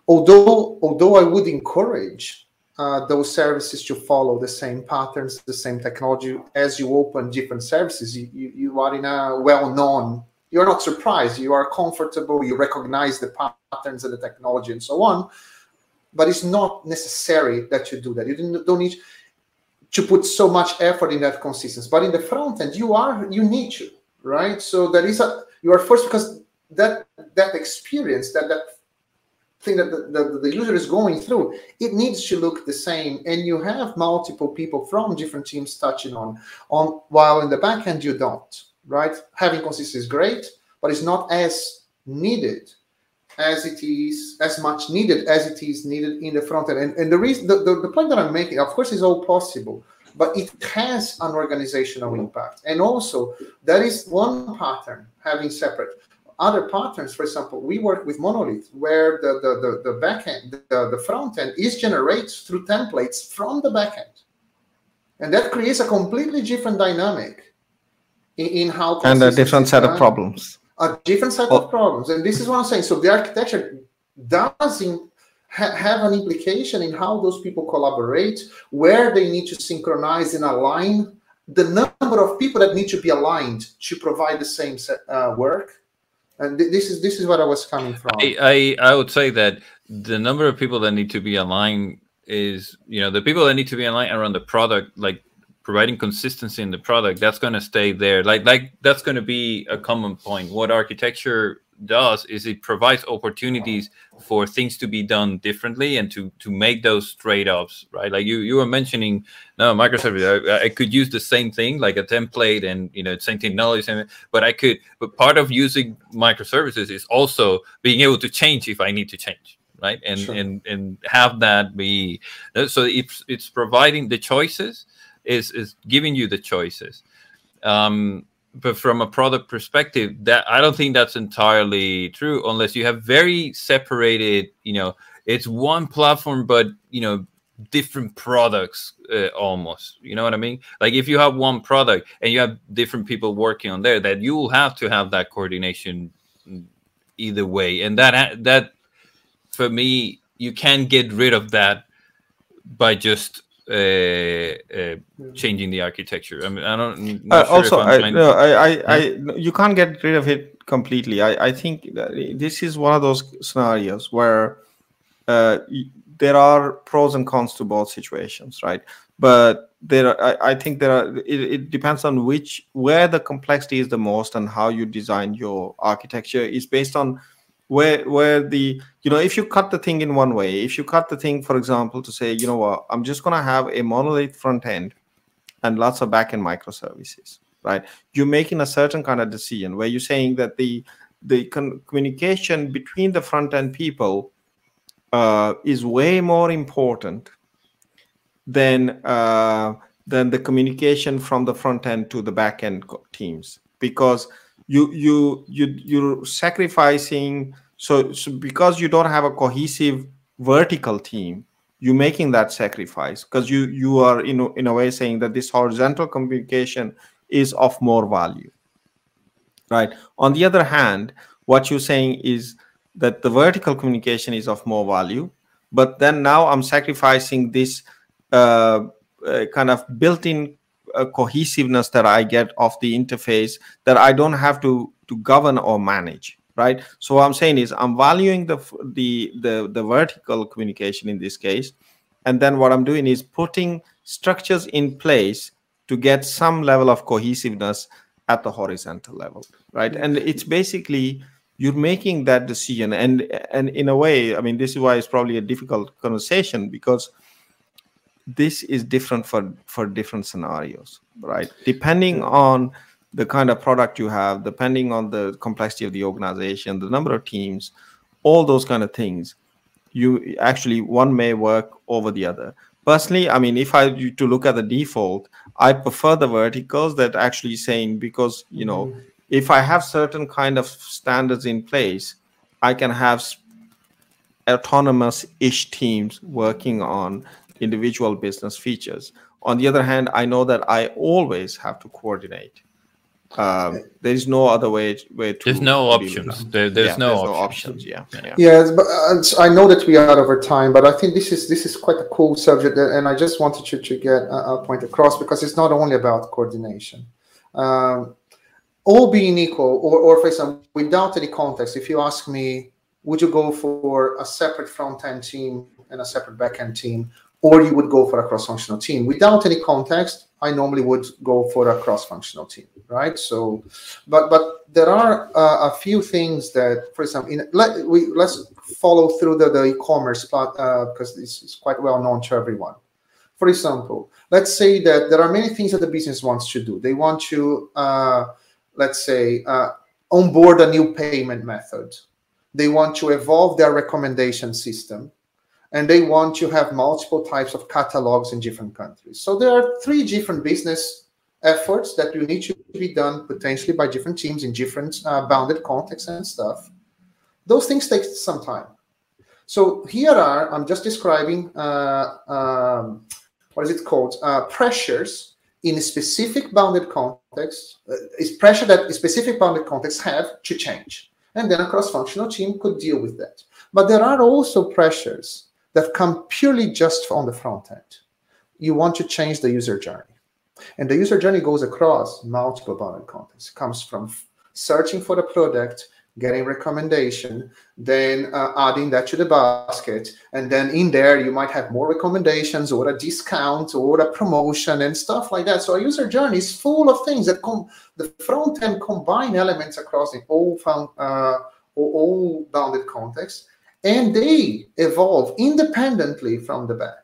Although although I would encourage uh, those services to follow the same patterns, the same technology as you open different services, you, you, you are in a well-known you're not surprised. You are comfortable. You recognize the patterns and the technology and so on. But it's not necessary that you do that. You don't need to put so much effort in that consistency. But in the front end, you are you need to right. So there is a you are first because that that experience that that thing that the, the, the, user is going through, it needs to look the same. And you have multiple people from different teams touching on, on while in the back end you don't, right? Having consistency is great, but it's not as needed as it is, as much needed as it is needed in the front end. And, and the reason, the, the, the point that I'm making, of course, is all possible, but it has an organizational impact. And also, there is one pattern having separate other patterns, for example, we work with Monolith, where the, the, the, the backend, the, the front end is generated through templates from the backend. And that creates a completely different dynamic in, in how and a different set of problems. A different set of problems. And this is what I'm saying. So the architecture doesn't ha- have an implication in how those people collaborate, where they need to synchronize and align the number of people that need to be aligned to provide the same set, uh, work and th- this is this is what I was coming from. I, I I would say that the number of people that need to be aligned is you know the people that need to be aligned around the product like providing consistency in the product that's going to stay there. Like like that's going to be a common point. What architecture does is it provides opportunities for things to be done differently and to to make those trade-offs right? Like you you were mentioning no microservice I, I could use the same thing like a template and you know same technology same, but i could but part of using microservices is also being able to change if i need to change right? And sure. and and have that be so it's it's providing the choices is is giving you the choices. Um but from a product perspective that i don't think that's entirely true unless you have very separated you know it's one platform but you know different products uh, almost. You know what i mean? Like if you have one product and you have different people working on there that you will have to have that coordination either way. And that that for me you can't get rid of that by just changing the architecture. I mean, I don't. Uh, sure also, I, no, I, I, I, you can't get rid of it completely. I, I think this is one of those scenarios where uh, there are pros and cons to both situations, right? But there, are, I, I think there are. It, it depends on which where the complexity is the most and how you design your architecture is based on where where the you know if you cut the thing in one way if you cut the thing for example to say you know what? I'm just going to have a monolith front end and lots of backend microservices right? You're making a certain kind of decision where you're saying that the the communication between the front end people uh, is way more important than uh, than the communication from the front end to the back end teams. Because you you you you're sacrificing so, so because you don't have a cohesive vertical team you're making that sacrifice because you you are in, in a way saying that this horizontal communication is of more value right? On the other hand what you're saying is that the vertical communication is of more value but then now i'm sacrificing this uh, uh, kind of built-in uh, cohesiveness that i get of the interface that i don't have to to govern or manage right? So what i'm saying is i'm valuing the the the, the vertical communication in this case. And then what i'm doing is putting structures in place to get some level of cohesiveness at the horizontal level right? And it's basically you're making that decision. And and in a way i mean this is why it's probably a difficult conversation because this is different for for different scenarios right depending on the kind of product you have, depending on the complexity of the organization, the number of teams, all those kind of things, you actually one may work over the other. Personally, I mean, if I to look at the default, I prefer the verticals that actually saying because you know mm-hmm. if I have certain kind of standards in place, I can have autonomous ish teams working on individual business features. On the other hand, I know that I always have to coordinate um, there is no other way way to. There's no options. There, there's, yeah, no, there's options. no, options. Yeah, yeah. Yes, but uh, I know that we are over time, but I think this is this is quite a cool subject, and I just wanted you to get a, a point across because it's not only about coordination. Um, all being equal, or, or for example, without any context, if you ask me, would you go for a separate front end team and a separate back end team, or you would go for a cross functional team? Without any context, I normally would go for a cross functional team, right? So, but but there are uh, a few things that, for example, in, let we let's follow through the, the e-commerce uh, because this is quite well known to everyone. For example, let's say that there are many things that the business wants to do. They want to, uh, let's say, uh, onboard a new payment method. They want to evolve their recommendation system and they want to have multiple types of catalogs in different countries. So there are three different business efforts that will need to be done potentially by different teams in different uh, bounded contexts and stuff. Those things take some time. So here are, I'm just describing, uh, um, what is it called? Uh, pressures in specific bounded context, uh, is pressure that specific bounded contexts have to change. And then a cross-functional team could deal with that. But there are also pressures that come purely just on the front end. You want to change the user journey. And the user journey goes across multiple bounded contexts. It comes from searching for the product, getting recommendation, then uh, adding that to the basket. And then in there, you might have more recommendations or a discount or a promotion and stuff like that. So a user journey is full of things that come, the front end combine elements across the all, found, uh, all bounded contexts and they evolve independently from the back.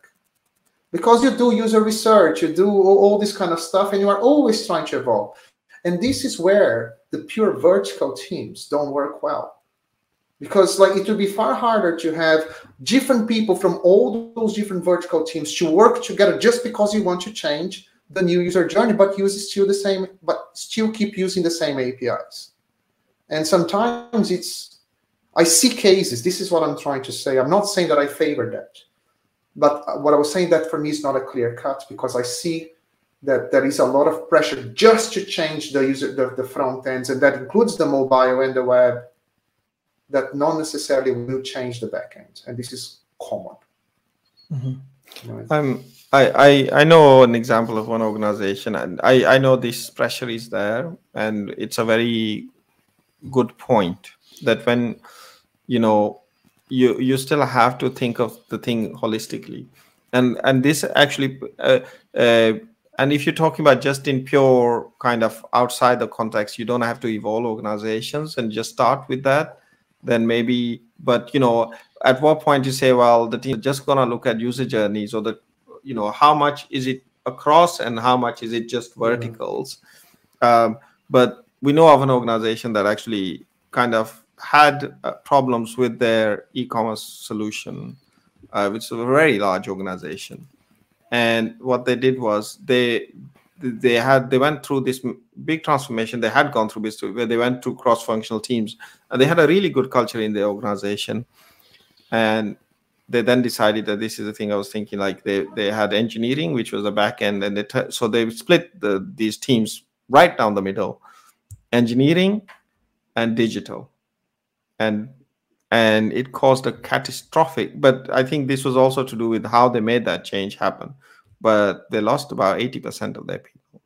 Because you do user research you do all this kind of stuff and you are always trying to evolve. And this is where the pure vertical teams don't work well. Because like it would be far harder to have different people from all those different vertical teams to work together just because you want to change the new user journey but use still the same but still keep using the same apis and sometimes it's I see cases. This is what I'm trying to say. I'm not saying that I favor that, but what I was saying that for me is not a clear cut because I see that there is a lot of pressure just to change the user the, the front ends, and that includes the mobile and the web. That not necessarily will change the back end, and this is common. Mm-hmm. Right? Um, I, I I know an example of one organization, and I I know this pressure is there, and it's a very good point that when you know you you still have to think of the thing holistically and and this actually uh, uh, and if you're talking about just in pure kind of outside the context you don't have to evolve organizations and just start with that then maybe but you know at what point you say well the team is just gonna look at user journeys or the you know how much is it across and how much is it just verticals mm-hmm. um, but we know of an organization that actually kind of had uh, problems with their e-commerce solution, uh, which is a very large organization. And what they did was they they had they went through this big transformation. They had gone through this where they went through cross-functional teams, and they had a really good culture in the organization. And they then decided that this is the thing I was thinking. Like they they had engineering, which was the back end, and they t- so they split the, these teams right down the middle, engineering and digital and and it caused a catastrophic but i think this was also to do with how they made that change happen. But they lost about 80% of their people.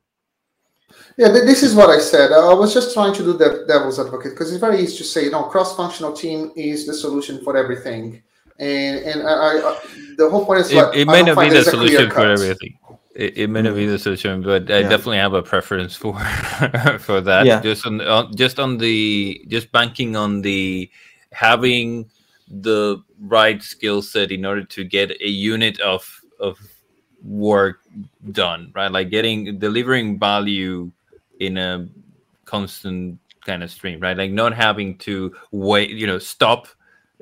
Yeah this is what i said. I was just trying to do the devil's advocate because it's very easy to say you know cross-functional team is the solution for everything. And and i, I the whole point is it, like, it may not be the solution for everything it, it may not be the mm. solution, but I yeah. definitely have a preference for for that. Yeah. Just on, on just on the just banking on the having the right skill set in order to get a unit of of work done, right? Like getting delivering value in a constant kind of stream, right? Like not having to wait, you know, stop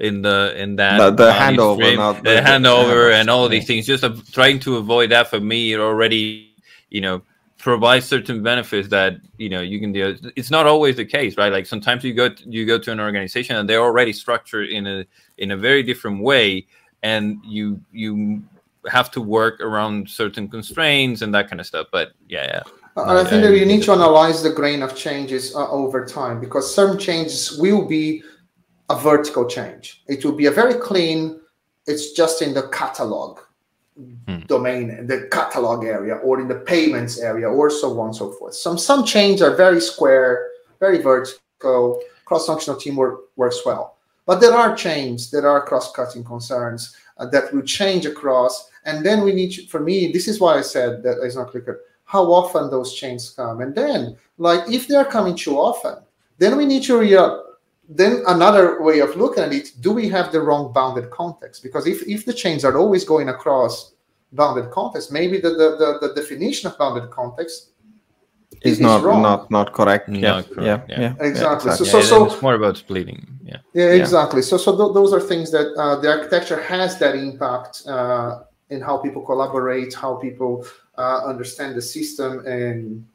in the in that the, the handover, not the, the handover, the and all these things. Just uh, trying to avoid that for me, it already you know provides certain benefits that you know you can do. It's not always the case, right? Like sometimes you go to, you go to an organization and they're already structured in a in a very different way, and you you have to work around certain constraints and that kind of stuff. But yeah, yeah. And I think that you need to analyze the grain of changes uh, over time because some changes will be a vertical change. It will be a very clean, it's just in the catalog hmm. domain, the catalog area, or in the payments area, or so on and so forth. Some some chains are very square, very vertical, cross-functional teamwork works well. But there are chains, there are cross-cutting concerns uh, that will change across. And then we need, to, for me, this is why I said that it's not clear how often those chains come. And then, like, if they're coming too often, then we need to re- then another way of looking at it, do we have the wrong bounded context? Because if, if the chains are always going across bounded context, maybe the, the, the, the definition of bounded context is, not wrong. not not correct. Not yeah. correct. Yeah. Yeah. Exactly. Yeah, So, so, so it's more about splitting. Yeah. yeah, exactly. So, so th- those are things that uh, the architecture has that impact uh, in how people collaborate, how people uh, understand the system, and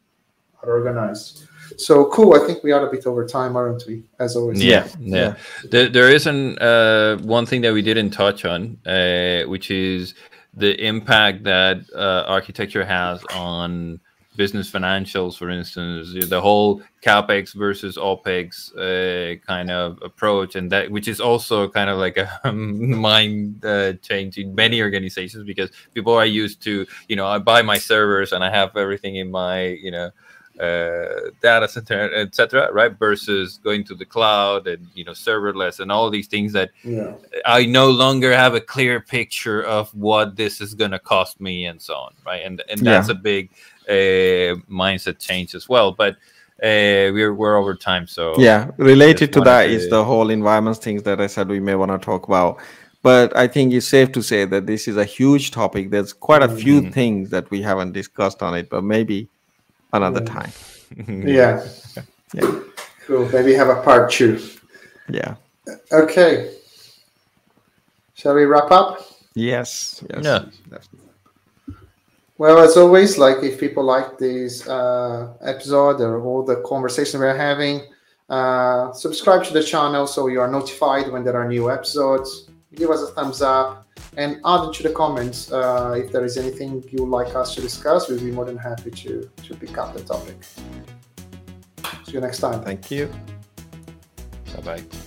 are organized. So cool. I think we are a bit over time, aren't we? As always. Yeah, yeah. There, there is an uh, one thing that we didn't touch on, uh, which is the impact that uh, architecture has on business financials, for instance, the whole capex versus opex uh, kind of approach, and that which is also kind of like a mind uh, change in many organizations because people are used to, you know, I buy my servers and I have everything in my, you know. Uh, data center, etc., right? Versus going to the cloud and you know serverless and all these things that Yeah. I no longer have a clear picture of what this is going to cost me and so on, right? And and that's a big uh, mindset change as well. But uh, we're we're over time, so Yeah, related to that to- is the whole environments things that I said we may want to talk about. But I think it's safe to say that this is a huge topic. There's quite a few Mhm. things that we haven't discussed on it, but maybe another Yeah. time. Yeah. Yeah. Cool. Maybe have a part two. Yeah. Okay. Shall we wrap up? Yes. yes. Yeah. That's- Well, as always, like if people like this uh, episode or all the conversation we're having, uh, subscribe to the channel so you are notified when there are new episodes. Give us a thumbs up and add it to the comments uh, if there is anything you would like us to discuss. We'll be more than happy to to pick up the topic. See you next time. Thank you. Bye bye.